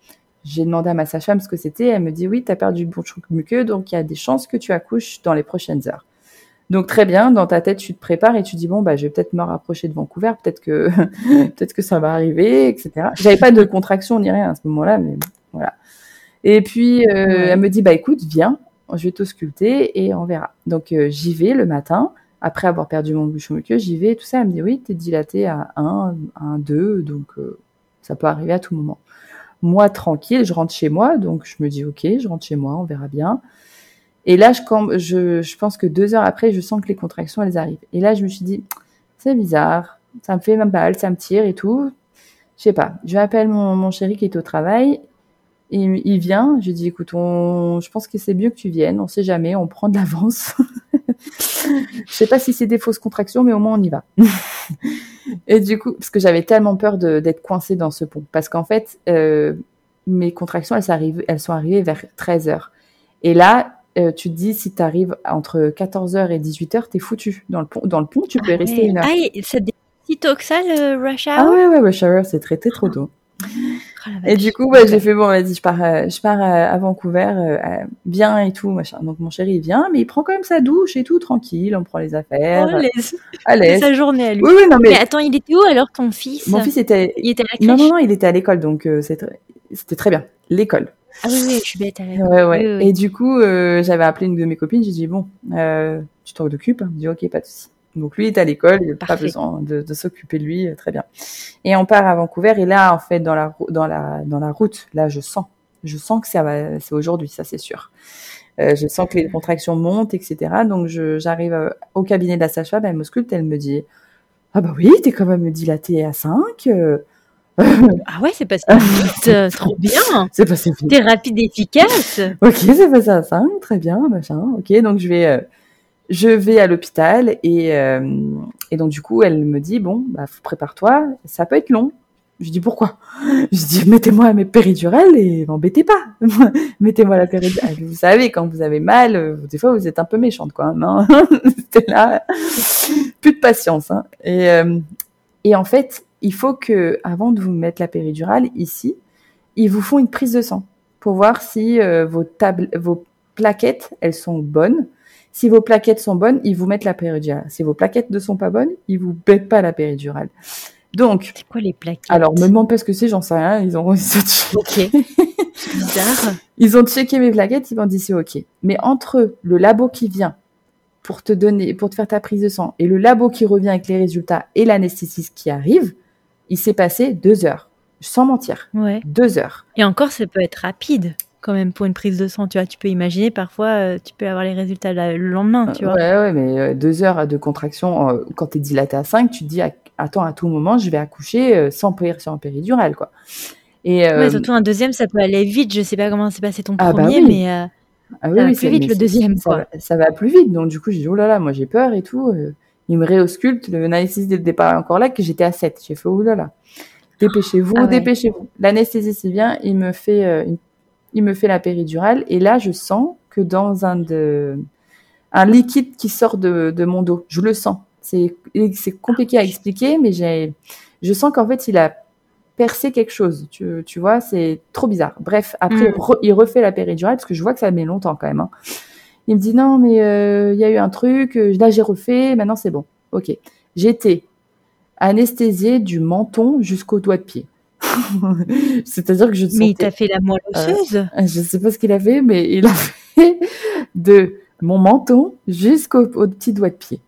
J'ai demandé à ma sage-femme ce que c'était. Elle me dit oui, tu as perdu bouchon muqueux, donc il y a des chances que tu accouches dans les prochaines heures. Donc très bien, dans ta tête, tu te prépares et tu dis bon bah je vais peut-être me rapprocher de Vancouver, peut-être que peut-être que ça va arriver, etc. J'avais pas de contraction ni rien à ce moment-là, mais voilà. Et puis euh, elle me dit bah écoute viens, je vais t'ausculter et on verra. Donc euh, j'y vais le matin, après avoir perdu mon bouchon muqueux, j'y vais, tout ça, elle me dit oui, t'es dilaté à 1, 1, 2, donc euh, ça peut arriver à tout moment. Moi, tranquille, je rentre chez moi, donc je me dis ok, je rentre chez moi, on verra bien. Et là, je, je, pense que deux heures après, je sens que les contractions, elles arrivent. Et là, je me suis dit, c'est bizarre, ça me fait mal, ça me tire et tout. Je sais pas. Je m'appelle mon, mon chéri qui est au travail il, il vient, je lui dis écoute, on, je pense que c'est mieux que tu viennes, on sait jamais, on prend de l'avance. je sais pas si c'est des fausses contractions, mais au moins on y va. et du coup, parce que j'avais tellement peur d'être coincée dans ce pont, parce qu'en fait, euh, mes contractions, elles, elles sont arrivées vers 13 heures. Et là, euh, tu te dis, si tu arrives entre 14h et 18h, t'es foutu. Dans le pont, dans le pont tu peux y rester une heure. Ah, c'est si tôt que ça, le rush hour? Ah ouais, ouais, rush hour, c'est traité trop tôt. Oh et du coup, j'ai fait bon, vas-y, je pars, euh, je pars euh, à Vancouver, euh, bien et tout, machin. Donc mon chéri il vient, mais il prend quand même sa douche et tout, tranquille, on prend les affaires. Oh, à l'aise. sa journée à lui. Oui, oui, non mais... mais. attends, il était où alors ton fils? Mon fils était. Il était à la crèche. Non, non, non, il était à l'école, donc c'était très bien. L'école. Ah oui, oui, je suis bête à l'école. Ouais, ouais. Et du coup, j'avais appelé une de mes copines, j'ai dit bon, tu t'en occupes Il me dit ok, pas de souci. Donc lui est à l'école, il n'a pas besoin de, de s'occuper de lui, euh, très bien. Et on part à Vancouver et là en fait dans la dans la dans la route, là je sens, je sens que ça va, c'est aujourd'hui, ça c'est sûr. Euh, je sens que les contractions montent, etc. Donc j'arrive euh, au cabinet de la sage-femme, elle m'ausculte, elle me dit ah bah oui, t'es quand même dilatée à 5. Euh. ah ouais, c'est passé vite, trop bien. C'est passé vite. T'es rapide efficace. ok, c'est passé à 5, très bien, machin. Ok, donc je vais je vais à l'hôpital et, euh, et donc du coup elle me dit bon bah prépare-toi ça peut être long. Je dis pourquoi? Je dis mettez-moi mes péridurales et m'embêtez pas. Mettez-moi la péridurale. Vous savez quand vous avez mal euh, des fois vous êtes un peu méchante quoi non? C'était là. Plus de patience hein. et euh, et en fait il faut que avant de vous mettre la péridurale ici ils vous font une prise de sang pour voir si vos tables vos plaquettes elles sont bonnes Si vos plaquettes sont bonnes, ils vous mettent la péridurale. Si vos plaquettes ne sont pas bonnes, ils vous mettent pas la péridurale. Donc. C'est quoi les plaquettes? Alors, me demande pas ce que c'est, j'en sais rien. Ils ont. ok. Bizarre. Ils ont checké mes plaquettes, ils m'ont dit c'est ok. Mais entre le labo qui vient pour te donner, pour te faire ta prise de sang, et le labo qui revient avec les résultats et l'anesthésiste qui arrive, il s'est passé deux heures, sans mentir. Ouais. Deux heures. Et encore, ça peut être rapide quand même pour une prise de sang, tu vois. Tu peux imaginer, parfois, euh, tu peux avoir les résultats le lendemain, tu vois. Ouais, ouais, mais euh, deux heures de contraction, euh, quand tu es dilaté à 5, tu te dis, attends, à tout moment, je vais accoucher sans, sans péridurale, quoi. Et, ouais, surtout un deuxième, ça peut aller vite. Je sais pas comment s'est passé ton ah, bah premier, mais ah, oui, ça va plus vite le deuxième, ça, quoi. Ça, va plus vite. Donc, du coup, j'ai dit, oh là là, moi, j'ai peur et tout. il me réausculte. Le anesthésiste dès le départ encore là, que j'étais à 7. J'ai fait, oh là là. Dépêchez-vous, ah dépêchez-vous. L'anesthésiste vient, il me fait une il me fait la péridurale et là je sens que dans un de un liquide qui sort de, de mon dos, je le sens. C'est c'est compliqué à expliquer, mais j'ai je sens qu'en fait il a percé quelque chose. Tu, tu vois, c'est trop bizarre. Bref, après mm. il refait la péridurale parce que je vois que ça met longtemps quand même. Hein. Il me dit non mais euh, il y a eu un truc, euh, là j'ai refait, maintenant c'est bon. Ok. J'étais anesthésiée du menton jusqu'au doigt de pied. C'est-à-dire que je Mais il t'a fait la moelle euh, osseuse Je Je sais pas ce qu'il a fait, mais il a fait de mon menton jusqu'au petit doigt de pied.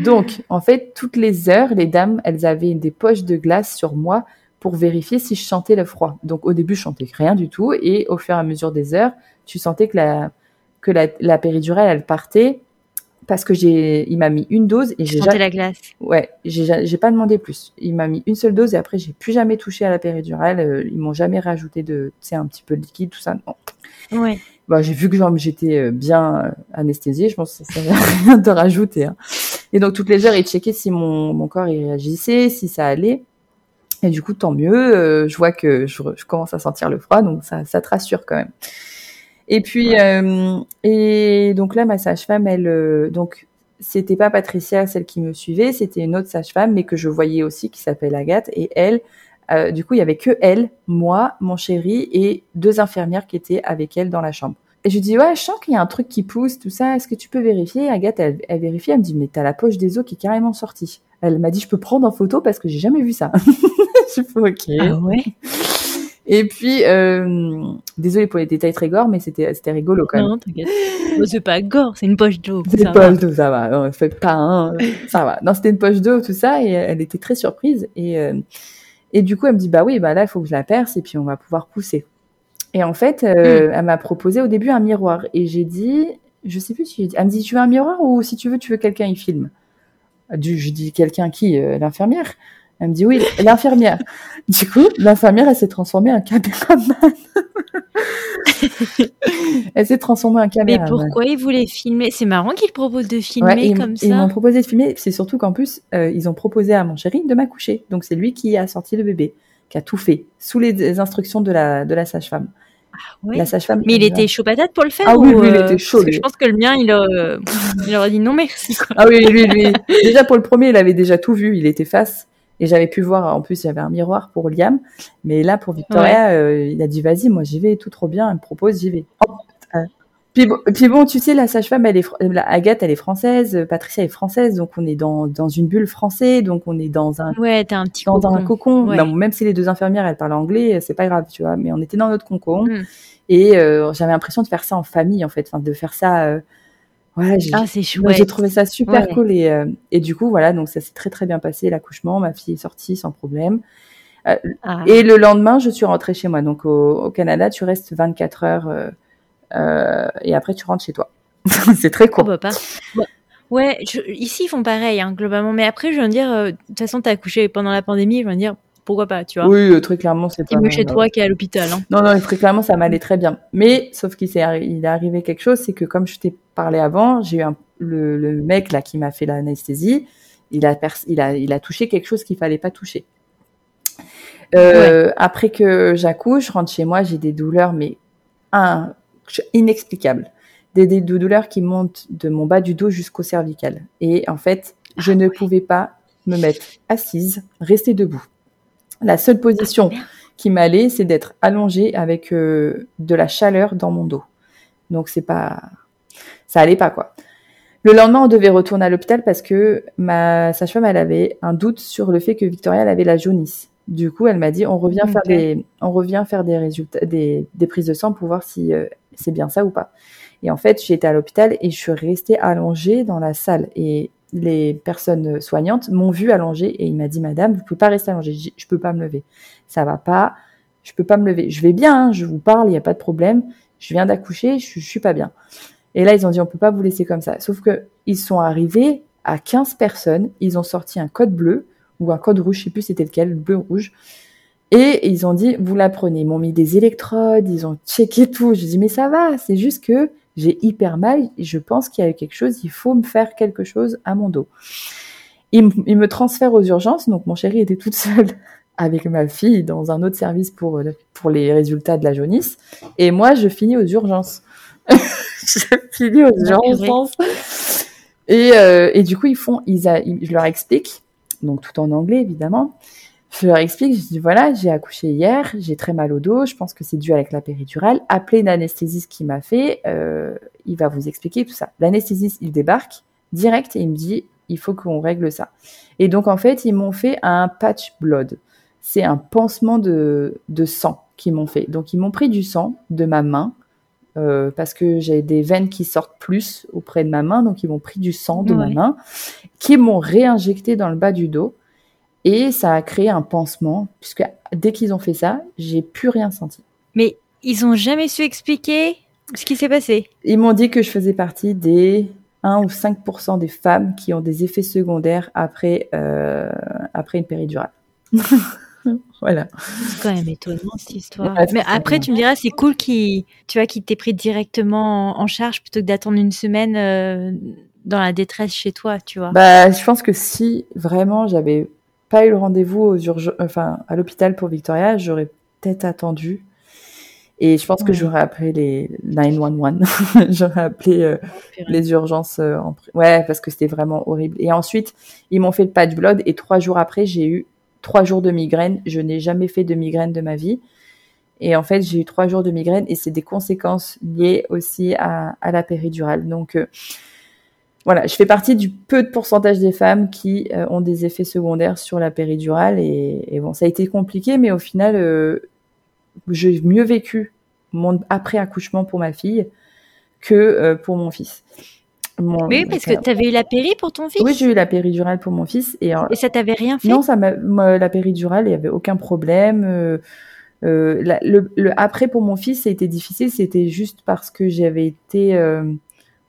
Donc, en fait, toutes les heures, les dames, elles avaient des poches de glace sur moi pour vérifier si je sentais le froid. Donc, au début, je sentais rien du tout, et au fur et à mesure des heures, tu sentais que la que la, la péridurale, elle partait parce que j'ai, il m'a mis une dose et j'ai jamais la glace. Ouais, j'ai, j'ai pas demandé plus. Il m'a mis une seule dose et après j'ai plus jamais touché à la péridurale. Euh, ils m'ont jamais rajouté de, tu sais, un petit peu de liquide, tout ça. Non. Ouais. Bah, j'ai vu que j'étais euh, bien euh, anesthésiée. Je pense que ça sert rien de rajouter. Hein. Et donc toutes les heures, ils checkaient si mon, mon corps il réagissait, si ça allait. Et du coup, tant mieux. je vois que je, je, commence à sentir le froid, donc ça, ça te rassure quand même. Et puis, euh, et donc là, ma sage-femme, elle, euh, donc, c'était pas Patricia, celle qui me suivait, c'était une autre sage-femme, mais que je voyais aussi, qui s'appelle Agathe. Et elle, euh, du coup, il y avait que elle, moi, mon chéri et deux infirmières qui étaient avec elle dans la chambre. Et je dis, ouais, je sens qu'il y a un truc qui pousse, tout ça, est-ce que tu peux vérifier? Agathe, elle, elle vérifie, elle me dit, mais t'as la poche des os qui est carrément sortie. Elle m'a dit, je peux prendre en photo parce que j'ai jamais vu ça. je fais, ok. Ah ouais et puis, euh, désolé pour les détails très gore, mais c'était c'était rigolo quand même. Non, t'inquiète. c'est pas gore, c'est une poche d'eau. C'est une poche d'eau, ça va. Non, fait pas un, ça va. Non, c'était une poche d'eau, tout ça, et elle était très surprise. Et euh, et du coup, elle me dit bah oui, bah là, il faut que je la perce et puis on va pouvoir pousser. Et en fait, euh, hmm. elle m'a proposé au début un miroir et j'ai dit, je sais plus si j'ai dit, elle me dit tu veux un miroir ou si tu veux, tu veux quelqu'un y filme? Du, je dis quelqu'un qui, euh, l'infirmière. Elle me dit oui, l'infirmière. du coup, l'infirmière, elle s'est transformée en caméraman. elle s'est transformée en caméraman. Mais pourquoi ils voulaient filmer? C'est marrant qu'ils proposent de filmer comme ça. Ils m'ont proposé de filmer. C'est surtout qu'en plus, euh, ils ont proposé à mon chéri de m'accoucher. Donc c'est lui qui a sorti le bébé, qui a tout fait sous les instructions de la de la sage-femme. Ah ouais? La sage-femme. Mais il était chaud patate pour le faire. Ah oui, lui, il euh, était chaud. Je pense que le mien, il, il aurait dit non merci. Quoi. Ah oui, lui, lui. déjà pour le premier, il avait déjà tout vu. Il était face. Et j'avais pu voir, en plus, il y avait un miroir pour Liam. Mais là, pour Victoria, euh, il a dit, vas-y, moi, j'y vais, tout trop bien. Elle me propose, j'y vais. puis, bon, puis bon, tu sais, la sage-femme, elle est, la Agathe, elle est française, Patricia est française, donc on est dans, dans une bulle française, donc on est dans un, ouais, t'es un petit dans cocon. un cocon. même si les deux infirmières, elles parlent anglais, c'est pas grave, tu vois, mais on était dans notre cocon. Hmm. Et euh, j'avais l'impression de faire ça en famille, en fait, enfin, de faire ça, ah, c'est chouette. J'ai trouvé ça super cool et, euh, et du coup voilà donc ça s'est très très bien passé l'accouchement, ma fille est sortie sans problème. Euh, ah. Et le lendemain je suis rentrée chez moi donc au, Canada tu restes 24 heures euh, et après tu rentres chez toi. c'est très court. Oh, bah, Ouais, ici ils font pareil hein, globalement mais après je veux dire de toute façon t'as accouché pendant la pandémie je veux dire pourquoi pas, tu vois. Oui, très clairement, c'est pas. mieux chez toi qui est à l'hôpital. Hein. Non, non, très clairement, ça m'allait très bien. Mais, sauf qu'il s'est, il est arrivé quelque chose, c'est que comme je t'ai parlé avant, j'ai eu un, le, le, mec là qui m'a fait l'anesthésie, il a, il a, il a touché quelque chose qu'il fallait pas toucher. Euh, Après que j'accouche, je rentre chez moi, j'ai des douleurs, mais un, inexplicables. Des, des douleurs qui montent de mon bas du dos jusqu'au cervical. Et en fait, je ah ne pouvais pas me mettre assise, rester debout. La seule position qui m'allait, c'est d'être allongée avec euh, de la chaleur dans mon dos. Donc c'est pas, ça allait pas quoi. Le lendemain, on devait retourner à l'hôpital parce que ma sage-femme, elle avait un doute sur le fait que Victoria elle avait la jaunisse. Du coup, elle m'a dit, on revient faire des, on revient faire des résultats, des, des prises de sang pour voir si euh, c'est bien ça ou pas. Et en fait, j'étais à l'hôpital et je suis restée allongée dans la salle. Et les personnes soignantes m'ont vue allongée et il m'a dit, Madame, vous pouvez pas rester allongée. Je, je peux pas me lever. Ça va pas. Je peux pas me lever. Je vais bien. Hein, je vous parle. Il n'y a pas de problème. Je viens d'accoucher. Je, je suis pas bien. Et là, ils ont dit, on peut pas vous laisser comme ça. Sauf que ils sont arrivés à 15 personnes. Ils ont sorti un code bleu ou un code rouge, je sais plus c'était lequel, bleu rouge. Et ils ont dit, vous la prenez. Ils m'ont mis des électrodes, ils ont checké tout. Je dis, mais ça va, c'est juste que j'ai hyper mal. Je pense qu'il y a eu quelque chose, il faut me faire quelque chose à mon dos. Ils, me transfèrent aux urgences, donc mon chéri était toute seule avec ma fille dans un autre service pour, pour les résultats de la jaunisse. Et moi, je finis aux urgences. je finis aux urgences. Et, euh, et du coup, ils font, ils, je leur explique donc tout en anglais évidemment. Je leur explique, je dis voilà, j'ai accouché hier, j'ai très mal au dos, je pense que c'est dû avec la péridurale. Appelez l'anesthésiste qui m'a fait, euh, il va vous expliquer tout ça. L'anesthésiste, il débarque direct et il me dit il faut qu'on règle ça. Et donc en fait, ils m'ont fait un patch blood. C'est un pansement de, de sang qu'ils m'ont fait. Donc ils m'ont pris du sang de ma main euh, parce que j'ai des veines qui sortent plus auprès de ma main, donc ils m'ont pris du sang de ma main, qui m'ont réinjecté dans le bas du dos, et ça a créé un pansement, puisque dès qu'ils ont fait ça, j'ai plus rien senti. Mais ils ont jamais su expliquer ce qui s'est passé. Ils m'ont dit que je faisais partie des 1 ou 5% des femmes qui ont des effets secondaires après, euh, après une péridurale. voilà. C'est quand même étonnant cette histoire. Mais après, tu me diras, c'est cool qu'il, tu vois, qu'il t'ait pris directement en charge plutôt que d'attendre une semaine euh, dans la détresse chez toi, tu vois. Bah, je pense que si vraiment j'avais pas eu le rendez-vous aux enfin, à l'hôpital pour Victoria, j'aurais peut-être attendu. Et je pense que j'aurais appelé les 911. j'aurais appelé euh, les urgences. Euh, en... Ouais, parce que c'était vraiment horrible. Et ensuite, ils m'ont fait le patch blood et trois jours après, j'ai eu trois jours de migraine. Je n'ai jamais fait de migraine de ma vie. Et en fait, j'ai eu trois jours de migraine et c'est des conséquences liées aussi à, la péridurale. Donc, euh, voilà, je fais partie du peu de pourcentage des femmes qui euh, ont des effets secondaires sur la péridurale. Et, bon, ça a été compliqué, mais au final, euh, j'ai mieux vécu mon après-accouchement pour ma fille que pour mon fils oui, parce que tu avais eu la péri pour ton fils? Oui, j'ai eu la péridurale pour mon fils. Et, et ça t'avait rien fait? Non, ça la péridurale, il n'y avait aucun problème. Euh, euh, le, après, pour mon fils, ça a été difficile. C'était juste parce que j'avais été...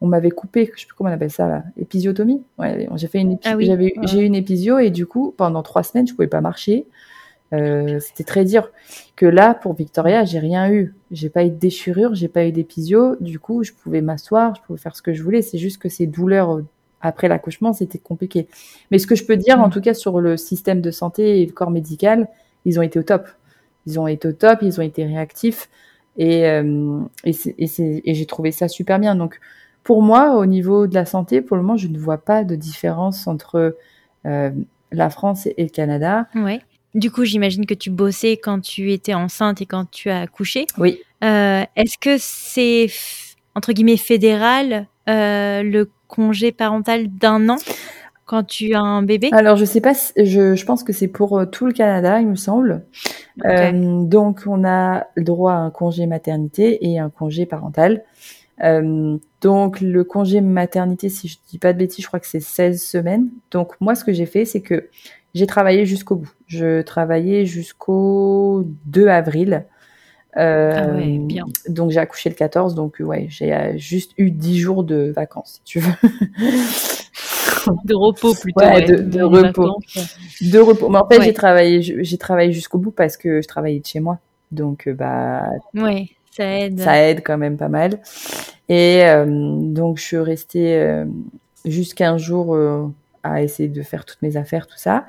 On m'avait coupé, je sais plus comment on appelle ça là, épisiotomie? Ouais, j'ai fait une ah j'avais, j'ai eu une épisio et du coup, pendant trois semaines, je pouvais pas marcher. Euh, c'était très dur. Que là, pour Victoria, j'ai rien eu. J'ai pas eu de déchirure, j'ai pas eu d'épisio. Du coup, je pouvais m'asseoir, je pouvais faire ce que je voulais. C'est juste que ces douleurs euh, après l'accouchement, c'était compliqué. Mais ce que je peux dire, en mm. tout cas, sur le système de santé et le corps médical, ils ont été au top. Ils ont été au top, ils ont été réactifs. Et, euh, et, et j'ai trouvé ça super bien. Donc, pour moi, au niveau de la santé, pour le moment, je ne vois pas de différence entre euh, la France et le Canada. Ouais. Du coup, j'imagine que tu bossais quand tu étais enceinte et quand tu as accouché. Oui. Euh, est-ce que c'est entre guillemets fédéral euh, le congé parental d'un an quand tu as un bébé? Alors je sais pas, je, je pense que c'est pour euh, tout le Canada, il me semble. donc on a le droit à un congé maternité et un congé parental. Donc le congé maternité, si je dis pas de bêtises, je crois que c'est 16 semaines. Donc moi ce que j'ai fait, c'est que j'ai travaillé jusqu'au bout. Je travaillais jusqu'au 2 avril. Euh, ah ouais, bien. Donc j'ai accouché le 14, donc ouais, j'ai euh, juste eu 10 jours de vacances, si tu veux. de repos plutôt. Ouais, de, de, repos. De repos. Mais en fait, j'ai travaillé, j'ai travaillé jusqu'au bout parce que je travaillais de chez moi. Donc, euh, bah. Ouais, ça aide. Ça aide quand même pas mal. Et euh, donc, je suis restée euh, juste 15 jours à essayer de faire toutes mes affaires, tout ça.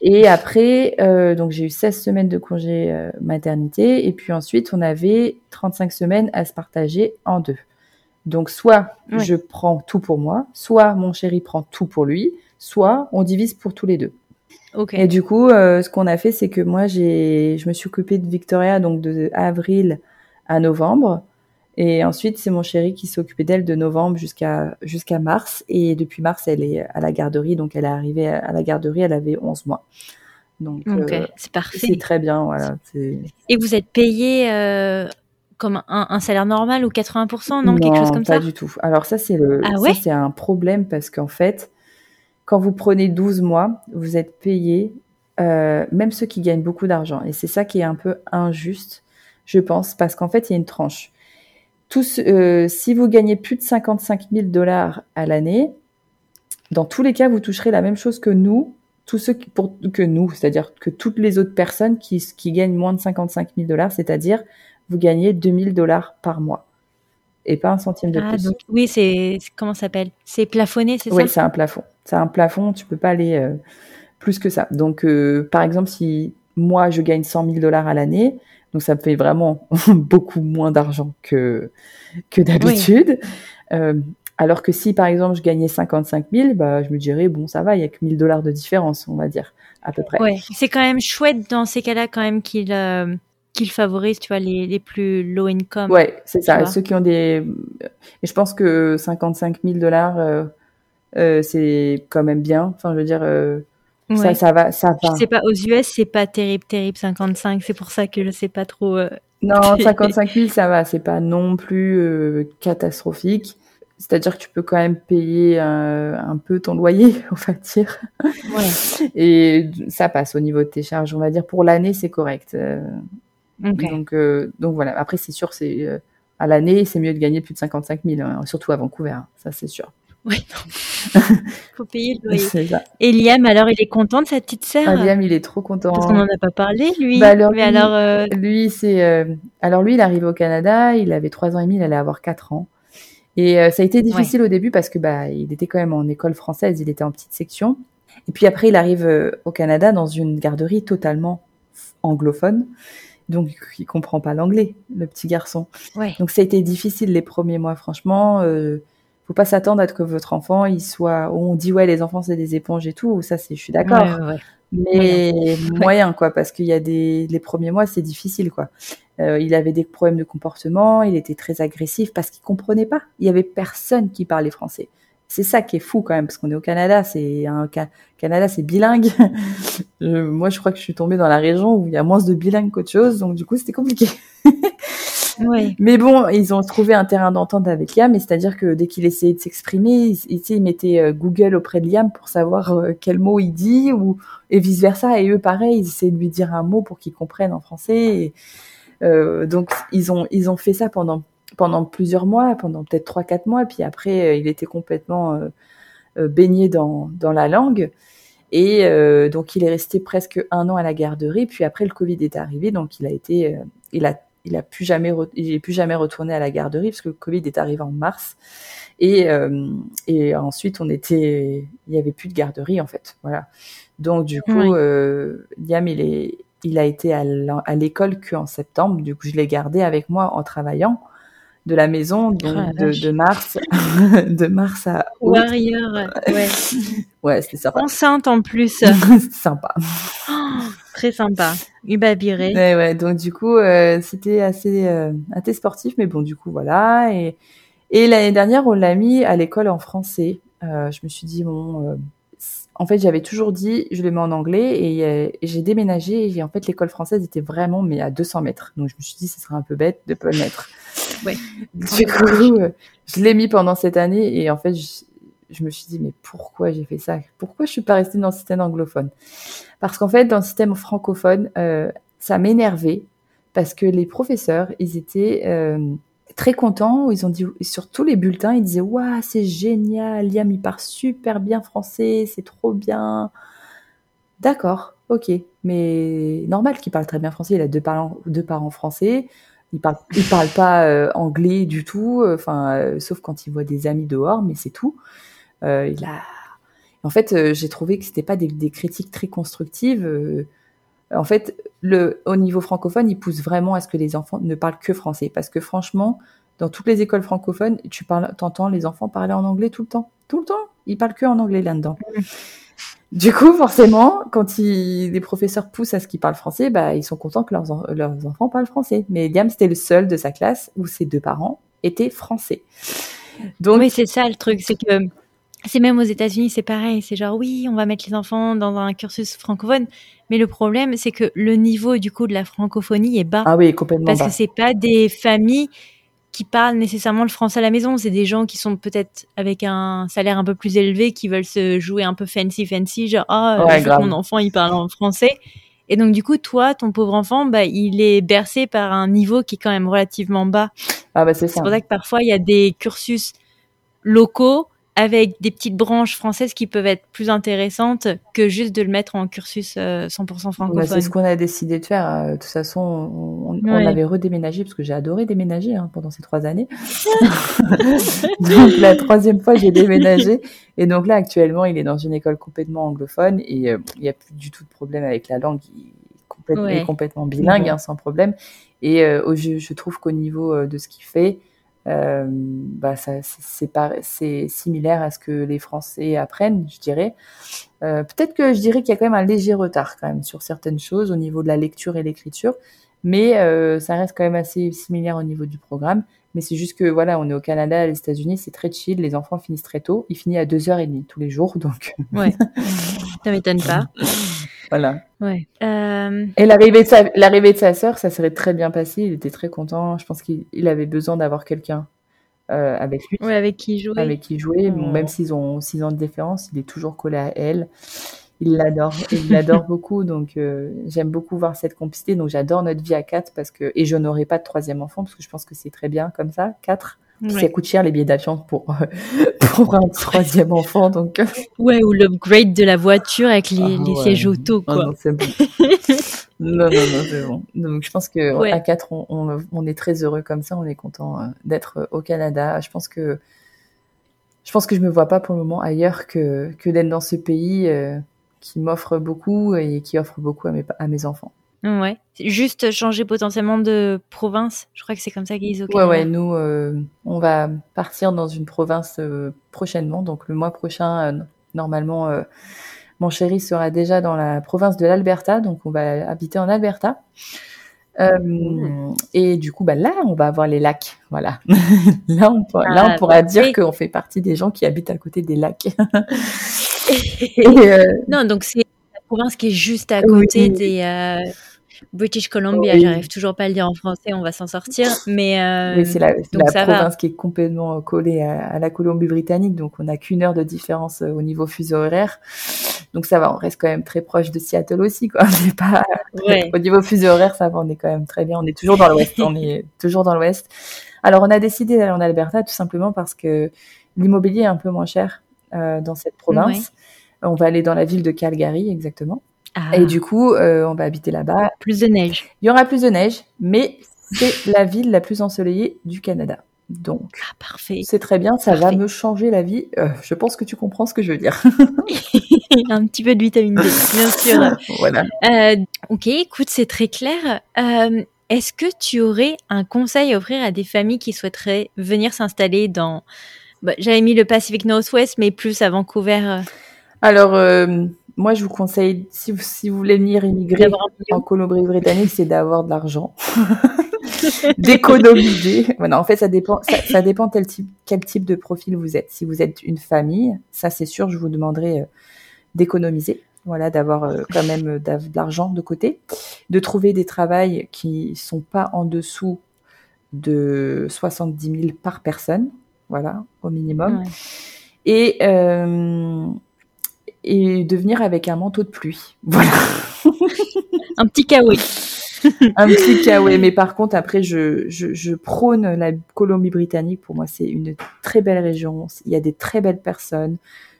Et après, euh, donc j'ai eu 16 semaines de congé euh, maternité, et puis ensuite on avait 35 semaines à se partager en deux. Donc soit je prends tout pour moi, soit mon chéri prend tout pour lui, soit on divise pour tous les deux. Okay. Et du coup, euh, ce qu'on a fait, c'est que moi j'ai, je me suis occupée de Victoria donc de avril à novembre, Et ensuite, c'est mon chéri qui s'est occupé d'elle de novembre jusqu'à jusqu'à mars. Et depuis mars, elle est à la garderie. Donc, elle est arrivée à la garderie, elle avait 11 mois. Donc, euh, c'est parfait. C'est très bien, voilà. Et vous êtes payé euh, comme un, salaire normal ou 80%, non, Quelque chose comme ça? pas du tout. Alors ça, c'est le, ah c'est un problème parce qu'en fait, quand vous prenez 12 mois, vous êtes payé, euh, même ceux qui gagnent beaucoup d'argent. Et c'est ça qui est un peu injuste, je pense, parce qu'en fait, il y a une tranche. Tous, euh, si vous gagnez plus de 55 000 dollars à l'année, dans tous les cas, vous toucherez la même chose que nous, tous ceux qui, pour, que nous, c'est-à-dire que toutes les autres personnes qui, qui gagnent moins de 55 000 dollars, c'est-à-dire vous gagnez 2000 dollars par mois et pas un centime de ah, plus. Donc, oui, c'est comment ça s'appelle? C'est plafonné, c'est ça? Oui, c'est un plafond. C'est un plafond, tu peux pas aller euh, plus que ça. Donc, euh, par exemple, si moi je gagne 100 000 dollars à l'année, donc ça me fait vraiment beaucoup moins d'argent que que d'habitude. Euh, alors que si par exemple je gagnais 55 000, bah je me dirais bon ça va, il y a que 1000 dollars de différence, on va dire à peu près. Ouais, c'est quand même chouette dans ces cas-là quand même qu'il qu'il favorise, tu vois, les, les plus low income. Ouais, c'est ça. Ceux qui ont des, et je pense que 55 000 dollars, euh, euh, c'est quand même bien. Enfin, je veux dire, euh, ça, ça va, ça va. Je sais pas, aux US, c'est pas terrible, terrible 55. C'est pour ça que je sais pas trop. non, 55 000, ça va. C'est pas non plus catastrophique. C'est-à-dire que tu peux quand même payer un peu ton loyer, on va dire. Ouais. Et ça passe au niveau de tes charges. On va dire pour l'année, c'est correct. Donc, donc voilà. Après, c'est sûr, c'est à l'année, c'est mieux de gagner plus de 55 000, hein, surtout à Vancouver. Hein. ça, c'est sûr. Oui, faut payer le loyer. Et Liam, alors, il est content de sa petite sœur? Ah, Liam, il est trop content. Parce qu'on n'en a pas parlé, lui. Bah, alors, Mais lui, alors, lui, c'est, alors lui, il est arrivé au Canada, il avait 3 ans et demi, il allait avoir 4 ans. Et ça a été difficile au début parce que bah, il était quand même en école française, il était en petite section. Et puis après, il arrive au Canada dans une garderie totalement anglophone donc il comprend pas l'anglais, le petit garçon. Donc ça a été difficile les premiers mois, franchement. Euh, faut pas s'attendre à ce que votre enfant, il soit. On dit ouais, les enfants c'est des éponges et tout. Ça c'est, je suis d'accord. Mais moyen. quoi, parce qu'il y a des les premiers mois c'est difficile quoi. Euh, il avait des problèmes de comportement, il était très agressif parce qu'il comprenait pas. Il y avait personne qui parlait français c'est ça qui est fou quand même, parce qu'on est au Canada, c'est un Canada, c'est bilingue. moi, je crois que je suis tombée dans la région où il y a moins de bilingues qu'autre chose, donc du coup, c'était compliqué. Mais bon, ils ont trouvé un terrain d'entente avec Liam, c'est-à-dire que dès qu'il essayait de s'exprimer, il, mettait euh, Google auprès de Liam pour savoir euh, quel mot il dit, ou et vice versa. Et eux, pareil, ils essayaient de lui dire un mot pour qu'il comprenne en français. Et, euh, donc, ils ont ils ont fait ça pendant pendant plusieurs mois, pendant peut-être trois, quatre mois. Puis après, euh, il était complètement euh, euh, baigné dans, dans la langue. Et donc, il est resté presque un an à la garderie. Puis après, le Covid est arrivé, donc il a été, il a, il a plus jamais, il est plus jamais retourné à la garderie parce que le Covid est arrivé en mars. Et, et ensuite, on était, il y avait plus de garderie en fait. Voilà. Donc du coup, Liam, il est, il a été à l'école qu'en septembre. Du coup, je l'ai gardé avec moi en travaillant de la maison, donc ah, de, mars, de mars à août. Warrior, ouais. ouais, c'était sympa. Enceinte en plus. c'était sympa. Très sympa. Ubabiré. Ouais, ouais, donc du coup, euh, c'était assez, euh, assez sportif, mais bon, du coup, voilà. Et, et l'année dernière, on l'a mis à l'école en français. Euh, je me suis dit, bon, en fait, j'avais toujours dit, je le mets en anglais et, j'ai déménagé et en fait, l'école française était vraiment mais à 200 mètres. Donc, je me suis dit, ce serait un peu bête de pas le mettre. Ouais. Du coup, euh, je l'ai mis pendant cette année et en fait, je, me suis dit, mais pourquoi j'ai fait ça? Pourquoi je suis pas restée dans le système anglophone? Parce qu'en fait, dans le système francophone, euh, ça m'énervait parce que les professeurs, ils étaient euh, très contents. Ils ont dit sur tous les bulletins, ils disaient, waouh, c'est génial, Liam, il parle super bien français, c'est trop bien. D'accord, ok, mais normal qu'il parle très bien français. Il a deux parents, deux parents français. Il parle, il parle pas euh, anglais du tout, enfin, sauf quand il voit des amis dehors, mais c'est tout. Il a, en fait, j'ai trouvé que c'était pas des, des, critiques très constructives. en fait, le, au niveau francophone, il pousse vraiment à ce que les enfants ne parlent que français, parce que franchement, dans toutes les écoles francophones, tu parles, t'entends les enfants parler en anglais tout le temps, tout le temps. Ils parlent que en anglais là-dedans. Mmh. Du coup, forcément, quand les professeurs poussent à ce qu'ils parlent français, bah, ils sont contents que leurs, leurs enfants parlent français. Mais Liam, c'était le seul de sa classe où ses deux parents étaient français. Donc, oui, c'est ça le truc, c'est que c'est même aux États-Unis, c'est pareil. C'est genre, oui, on va mettre les enfants dans un cursus francophone. Mais le problème, c'est que le niveau, du coup, de la francophonie est bas. Ah oui, complètement Parce que c'est pas des familles qui parlent nécessairement le français à la maison. C'est des gens qui sont peut-être avec un salaire un peu plus élevé, qui veulent se jouer un peu fancy, fancy. Genre, ah, oh, mon enfant, il parle en français. Et donc, du coup, toi, ton pauvre enfant, bah, il est bercé par un niveau qui est quand même relativement bas. Ah, bah, c'est ça. C'est pour ça que parfois, il y a des cursus locaux avec des petites branches françaises qui peuvent être plus intéressantes que juste de le mettre en cursus 100% euh, francophone. Bah, c'est ce qu'on a décidé de faire. Euh, de toute façon, on, on avait redéménagé parce que j'ai adoré déménager hein, pendant ces trois années. donc la troisième fois, j'ai déménagé et donc là, actuellement, il est dans une école complètement anglophone et euh, il n'y a plus du tout de problème avec la langue. Il est complètement, bilingue, hein, sans problème. Et je, je, trouve qu'au niveau de ce qu'il fait, euh, bah ça, c'est, c'est similaire à ce que les Français apprennent, je dirais. Euh, peut-être que je dirais qu'il y a quand même un léger retard quand même sur certaines choses au niveau de la lecture et l'écriture, mais euh, ça reste quand même assez similaire au niveau du programme. Mais c'est juste que voilà, on est au Canada, à les États-Unis, c'est très chill. Les enfants finissent très tôt. Ils finissent à 2h30 tous les jours, donc. Ouais. ça m'étonne pas. Voilà. Ouais. Euh... Et l'arrivée de sa, l'arrivée de sa sœur, ça serait très bien passé. Il était très content. Je pense qu'il avait besoin d'avoir quelqu'un euh, avec lui. Ouais, avec qui jouer. Avec qui jouer. Bon, même s'ils ont 6 ans de différence, il est toujours collé à elle il l'adore, il l'adore beaucoup, donc euh, j'aime beaucoup voir cette complicité. Donc j'adore notre vie à quatre parce que et je n'aurai pas de troisième enfant parce que je pense que c'est très bien comme ça, Ça coûte cher les billets d'avion pour pour un troisième enfant, donc. Ouais, ou l'upgrade de la voiture avec les, ah, les sièges auto, ah, quoi. non, c'est bon. non, non, non, c'est bon. Donc je pense que à quatre, on, on, on, est très heureux comme ça, on est content euh, d'être au Canada. Je pense que je pense que je me vois pas pour le moment ailleurs que que d'être dans ce pays. Euh, qui m'offre beaucoup et qui offre beaucoup à mes, à mes enfants. Ouais, juste changer potentiellement de province. Je crois que c'est comme ça qu'ils disent. Ouais, ouais. Nous, euh, on va partir dans une province euh, prochainement. Donc le mois prochain, euh, normalement, mon chéri sera déjà dans la province de l'Alberta. Donc on va habiter en Alberta. Et du coup, bah, là, on va avoir les lacs. Voilà. là, on, pourra, là, on ah, pourra dire qu'on fait partie des gens qui habitent à côté des lacs. Non, donc c'est la province qui est juste à côté des euh, British Columbia. J'arrive toujours pas à le dire en français, on va s'en sortir. Mais euh, c'est la, province qui est complètement collée à, la Colombie-Britannique, donc on n'a qu'une heure de différence au niveau fuseau horaire. Donc ça va, on reste quand même très proche de Seattle aussi, quoi. pas au niveau fuseau horaire, ça va, on est quand même très bien. On est toujours dans l'Ouest, on est toujours dans l'Ouest. Alors on a décidé d'aller en Alberta tout simplement parce que l'immobilier est un peu moins cher euh, dans cette province. On va aller dans la ville de Calgary, exactement. Ah. Et du coup, euh, on va habiter là-bas. Plus de neige. Il y aura plus de neige, mais c'est la ville la plus ensoleillée du Canada. Donc, ah, parfait. C'est très bien, ça va me changer la vie. Euh, je pense que tu comprends ce que je veux dire. un petit peu de vitamine D, bien sûr. voilà. ok, écoute, c'est très clair. Est-ce que tu aurais un conseil à offrir à des familles qui souhaiteraient venir s'installer dans bah, j'avais mis le Pacific Northwest, mais plus à Vancouver. Euh. Alors, euh, moi, je vous conseille, si vous, si vous voulez venir immigrer en Colombie-Britannique, c'est d'avoir de l'argent, d'économiser. Voilà, en fait, ça dépend, ça, dépend quel type, quel type de profil vous êtes. Si vous êtes une famille, ça, c'est sûr, je vous demanderai euh, d'économiser. Voilà, d'avoir quand même de l'argent de côté, de trouver des travails qui sont pas en dessous de 70 000 par personne voilà, au minimum. Et, euh, et de venir avec un manteau de pluie. Voilà. un petit kawaii. un petit kawaii. Mais par contre, après, je, je, je prône la Colombie-Britannique. Pour moi, c'est une très belle région. Il y a des très belles personnes.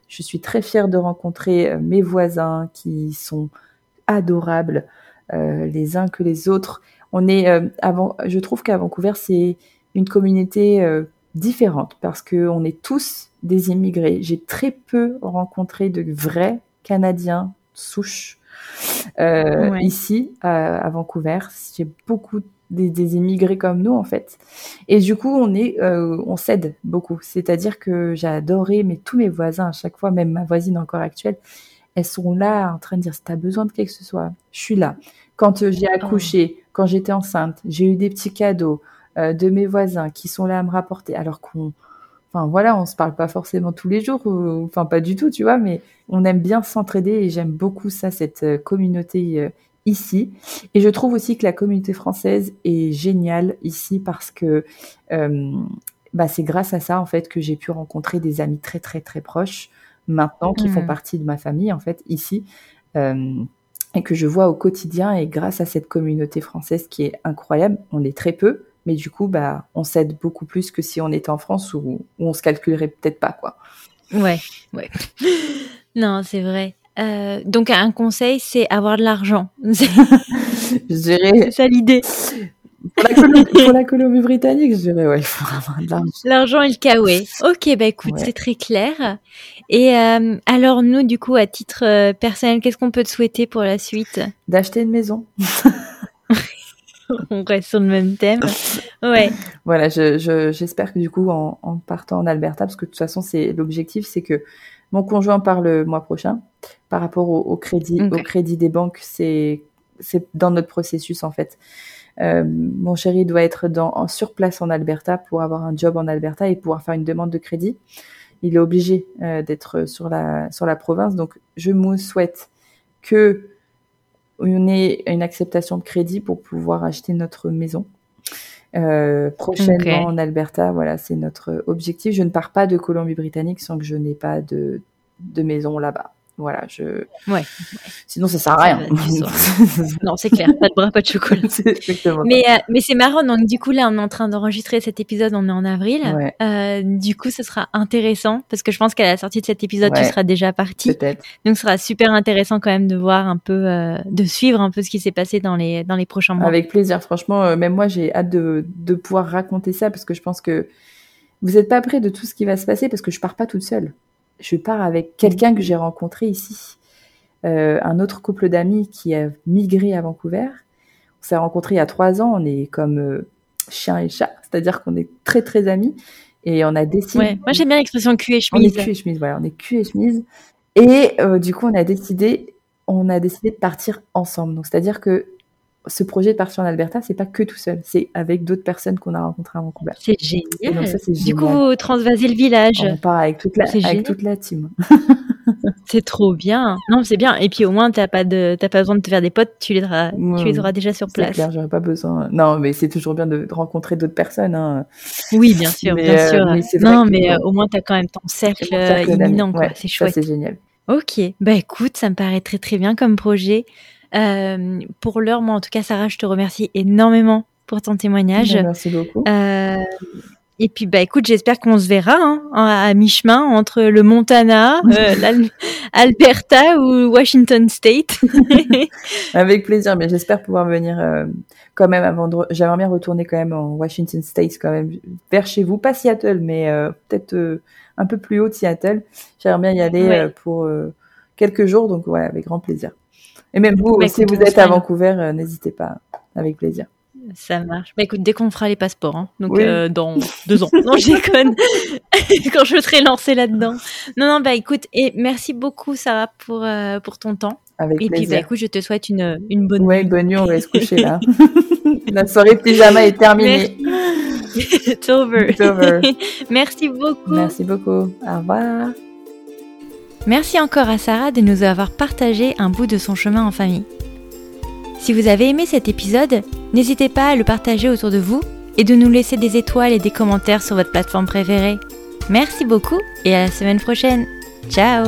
Je suis très fière de rencontrer euh, mes voisins qui sont adorables euh, les uns que les autres. On est euh, avant, je trouve qu'à Vancouver, c'est une communauté euh, différente parce que on est tous des immigrés. J'ai très peu rencontré de vrais Canadiens souches euh, ici à, Vancouver. J'ai beaucoup des, immigrés comme nous en fait. Et du coup, on est, euh, on s'aide beaucoup. C'est-à-dire que j'ai adoré, mais tous mes voisins à chaque fois, même ma voisine encore actuelle, elles sont là en train de dire si t'as besoin de quelque chose, je suis là. Quand euh, j'ai accouché, quand j'étais enceinte, j'ai eu des petits cadeaux. Euh, de mes voisins qui sont là à me rapporter, alors qu'on, enfin voilà, on se parle pas forcément tous les jours, enfin pas du tout, tu vois, mais on aime bien s'entraider et j'aime beaucoup ça, cette euh, communauté euh, ici. Et je trouve aussi que la communauté française est géniale ici parce que bah, c'est grâce à ça en fait que j'ai pu rencontrer des amis très très très proches maintenant qui font mmh. partie de ma famille en fait ici et que je vois au quotidien et grâce à cette communauté française qui est incroyable, on est très peu, mais du coup bah on s'aide beaucoup plus que si on était en France où, où on se calculerait peut-être pas quoi. Ouais, ouais. non, c'est vrai. Euh, donc un conseil, c'est avoir de l'argent. je dirais. C'est ça l'idée. Pour la, Colombie-Britannique, je dirais, ouais, il faut avoir de l'argent. L'argent et le kawaii. Ok, bah écoute, c'est très clair. Et euh, alors, nous, du coup, à titre euh, personnel, qu'est-ce qu'on peut te souhaiter pour la suite? D'acheter une maison. On reste sur le même thème. Ouais. Voilà, j'espère que du coup, en, partant en Alberta, parce que de toute façon, c'est l'objectif, c'est que mon conjoint part le mois prochain. Par rapport au, crédit, au crédit des banques, c'est c'est dans notre processus en fait. Euh, mon chéri doit être dans, sur place en Alberta pour avoir un job en Alberta et pouvoir faire une demande de crédit. Il est obligé euh, d'être sur la, sur la province. Donc, je me souhaite que on ait une acceptation de crédit pour pouvoir acheter notre maison. Euh, prochainement en Alberta, voilà, c'est notre objectif. Je ne pars pas de Colombie-Britannique sans que je n'ai pas de, de maison là-bas. Voilà, je. Ouais. Sinon, ça sert à rien. non, c'est clair. Pas de bras, pas de chocolat. mais euh, mais c'est marrant. Donc du coup, là, on est en train d'enregistrer cet épisode. On est en avril. Euh, du coup, ce sera intéressant parce que je pense qu'à la sortie de cet épisode, tu seras déjà parti. Peut-être. Donc, ce sera super intéressant quand même de voir un peu, euh, de suivre un peu ce qui s'est passé dans les dans les prochains mois. Avec plaisir. Franchement, même moi, j'ai hâte de de pouvoir raconter ça parce que je pense que vous n'êtes pas prêts de tout ce qui va se passer parce que je pars pas toute seule je pars avec quelqu'un que j'ai rencontré ici, euh, un autre couple d'amis qui a migré à Vancouver. On s'est rencontrés il y a trois ans, on est comme euh, chien et chat, c'est-à-dire qu'on est très très amis et on a décidé. Ouais, moi j'aime bien l'expression cul et chemise. On est cul et chemise, voilà, on est cul et chemise. Et euh, du coup, on a décidé, on a décidé de partir ensemble. Donc, c'est-à-dire que ce projet de partir en Alberta, c'est pas que tout seul, c'est avec d'autres personnes qu'on a rencontrées à Vancouver. C'est génial. Du coup, vous transvasez le village. On part avec toute la, avec toute la team. c'est trop bien. Non, c'est bien. Et puis au moins, t'as pas de, pas besoin de te faire des potes, tu les auras, tu les auras déjà sur place. C'est clair, j'aurais pas besoin. Non, mais c'est toujours bien de, rencontrer d'autres personnes. Hein. Oui, bien sûr, bien euh, sûr. non, mais euh, au moins t'as quand même ton cercle, imminent, quoi. c'est chouette. c'est génial. Ok, bah écoute, ça me paraît très très bien comme projet. Euh, pour l'heure, moi en tout cas, Sarah, je te remercie énormément pour ton témoignage. Bah, merci beaucoup. Euh, et puis, bah, écoute, j'espère qu'on se verra hein, à mi-chemin entre le Montana, euh, l'Alberta ou Washington State. Avec plaisir, mais j'espère pouvoir venir euh, quand même avant de... J'aimerais bien retourner quand même en Washington State, quand même, vers chez vous. Pas Seattle, mais euh, peut-être un peu plus haut de Seattle. J'aimerais bien y aller pour quelques jours, donc ouais, avec grand plaisir. Et même vous, bah, si vous êtes à Vancouver, euh, n'hésitez pas, avec plaisir. Ça marche. Bah écoute, dès qu'on fera les passeports, hein, donc euh, dans deux ans. non, j'y Quand je serai lancée là-dedans. Non, non, bah écoute, et merci beaucoup Sarah pour euh, pour ton temps. Avec et puis bah écoute, je te souhaite une une bonne ouais, nuit. bonne nuit. On va se coucher là. La soirée pyjama est terminée. It's over. It's over. merci beaucoup. Merci beaucoup. Au revoir. Merci encore à Sarah de nous avoir partagé un bout de son chemin en famille. Si vous avez aimé cet épisode, n'hésitez pas à le partager autour de vous et de nous laisser des étoiles et des commentaires sur votre plateforme préférée. Merci beaucoup et à la semaine prochaine. Ciao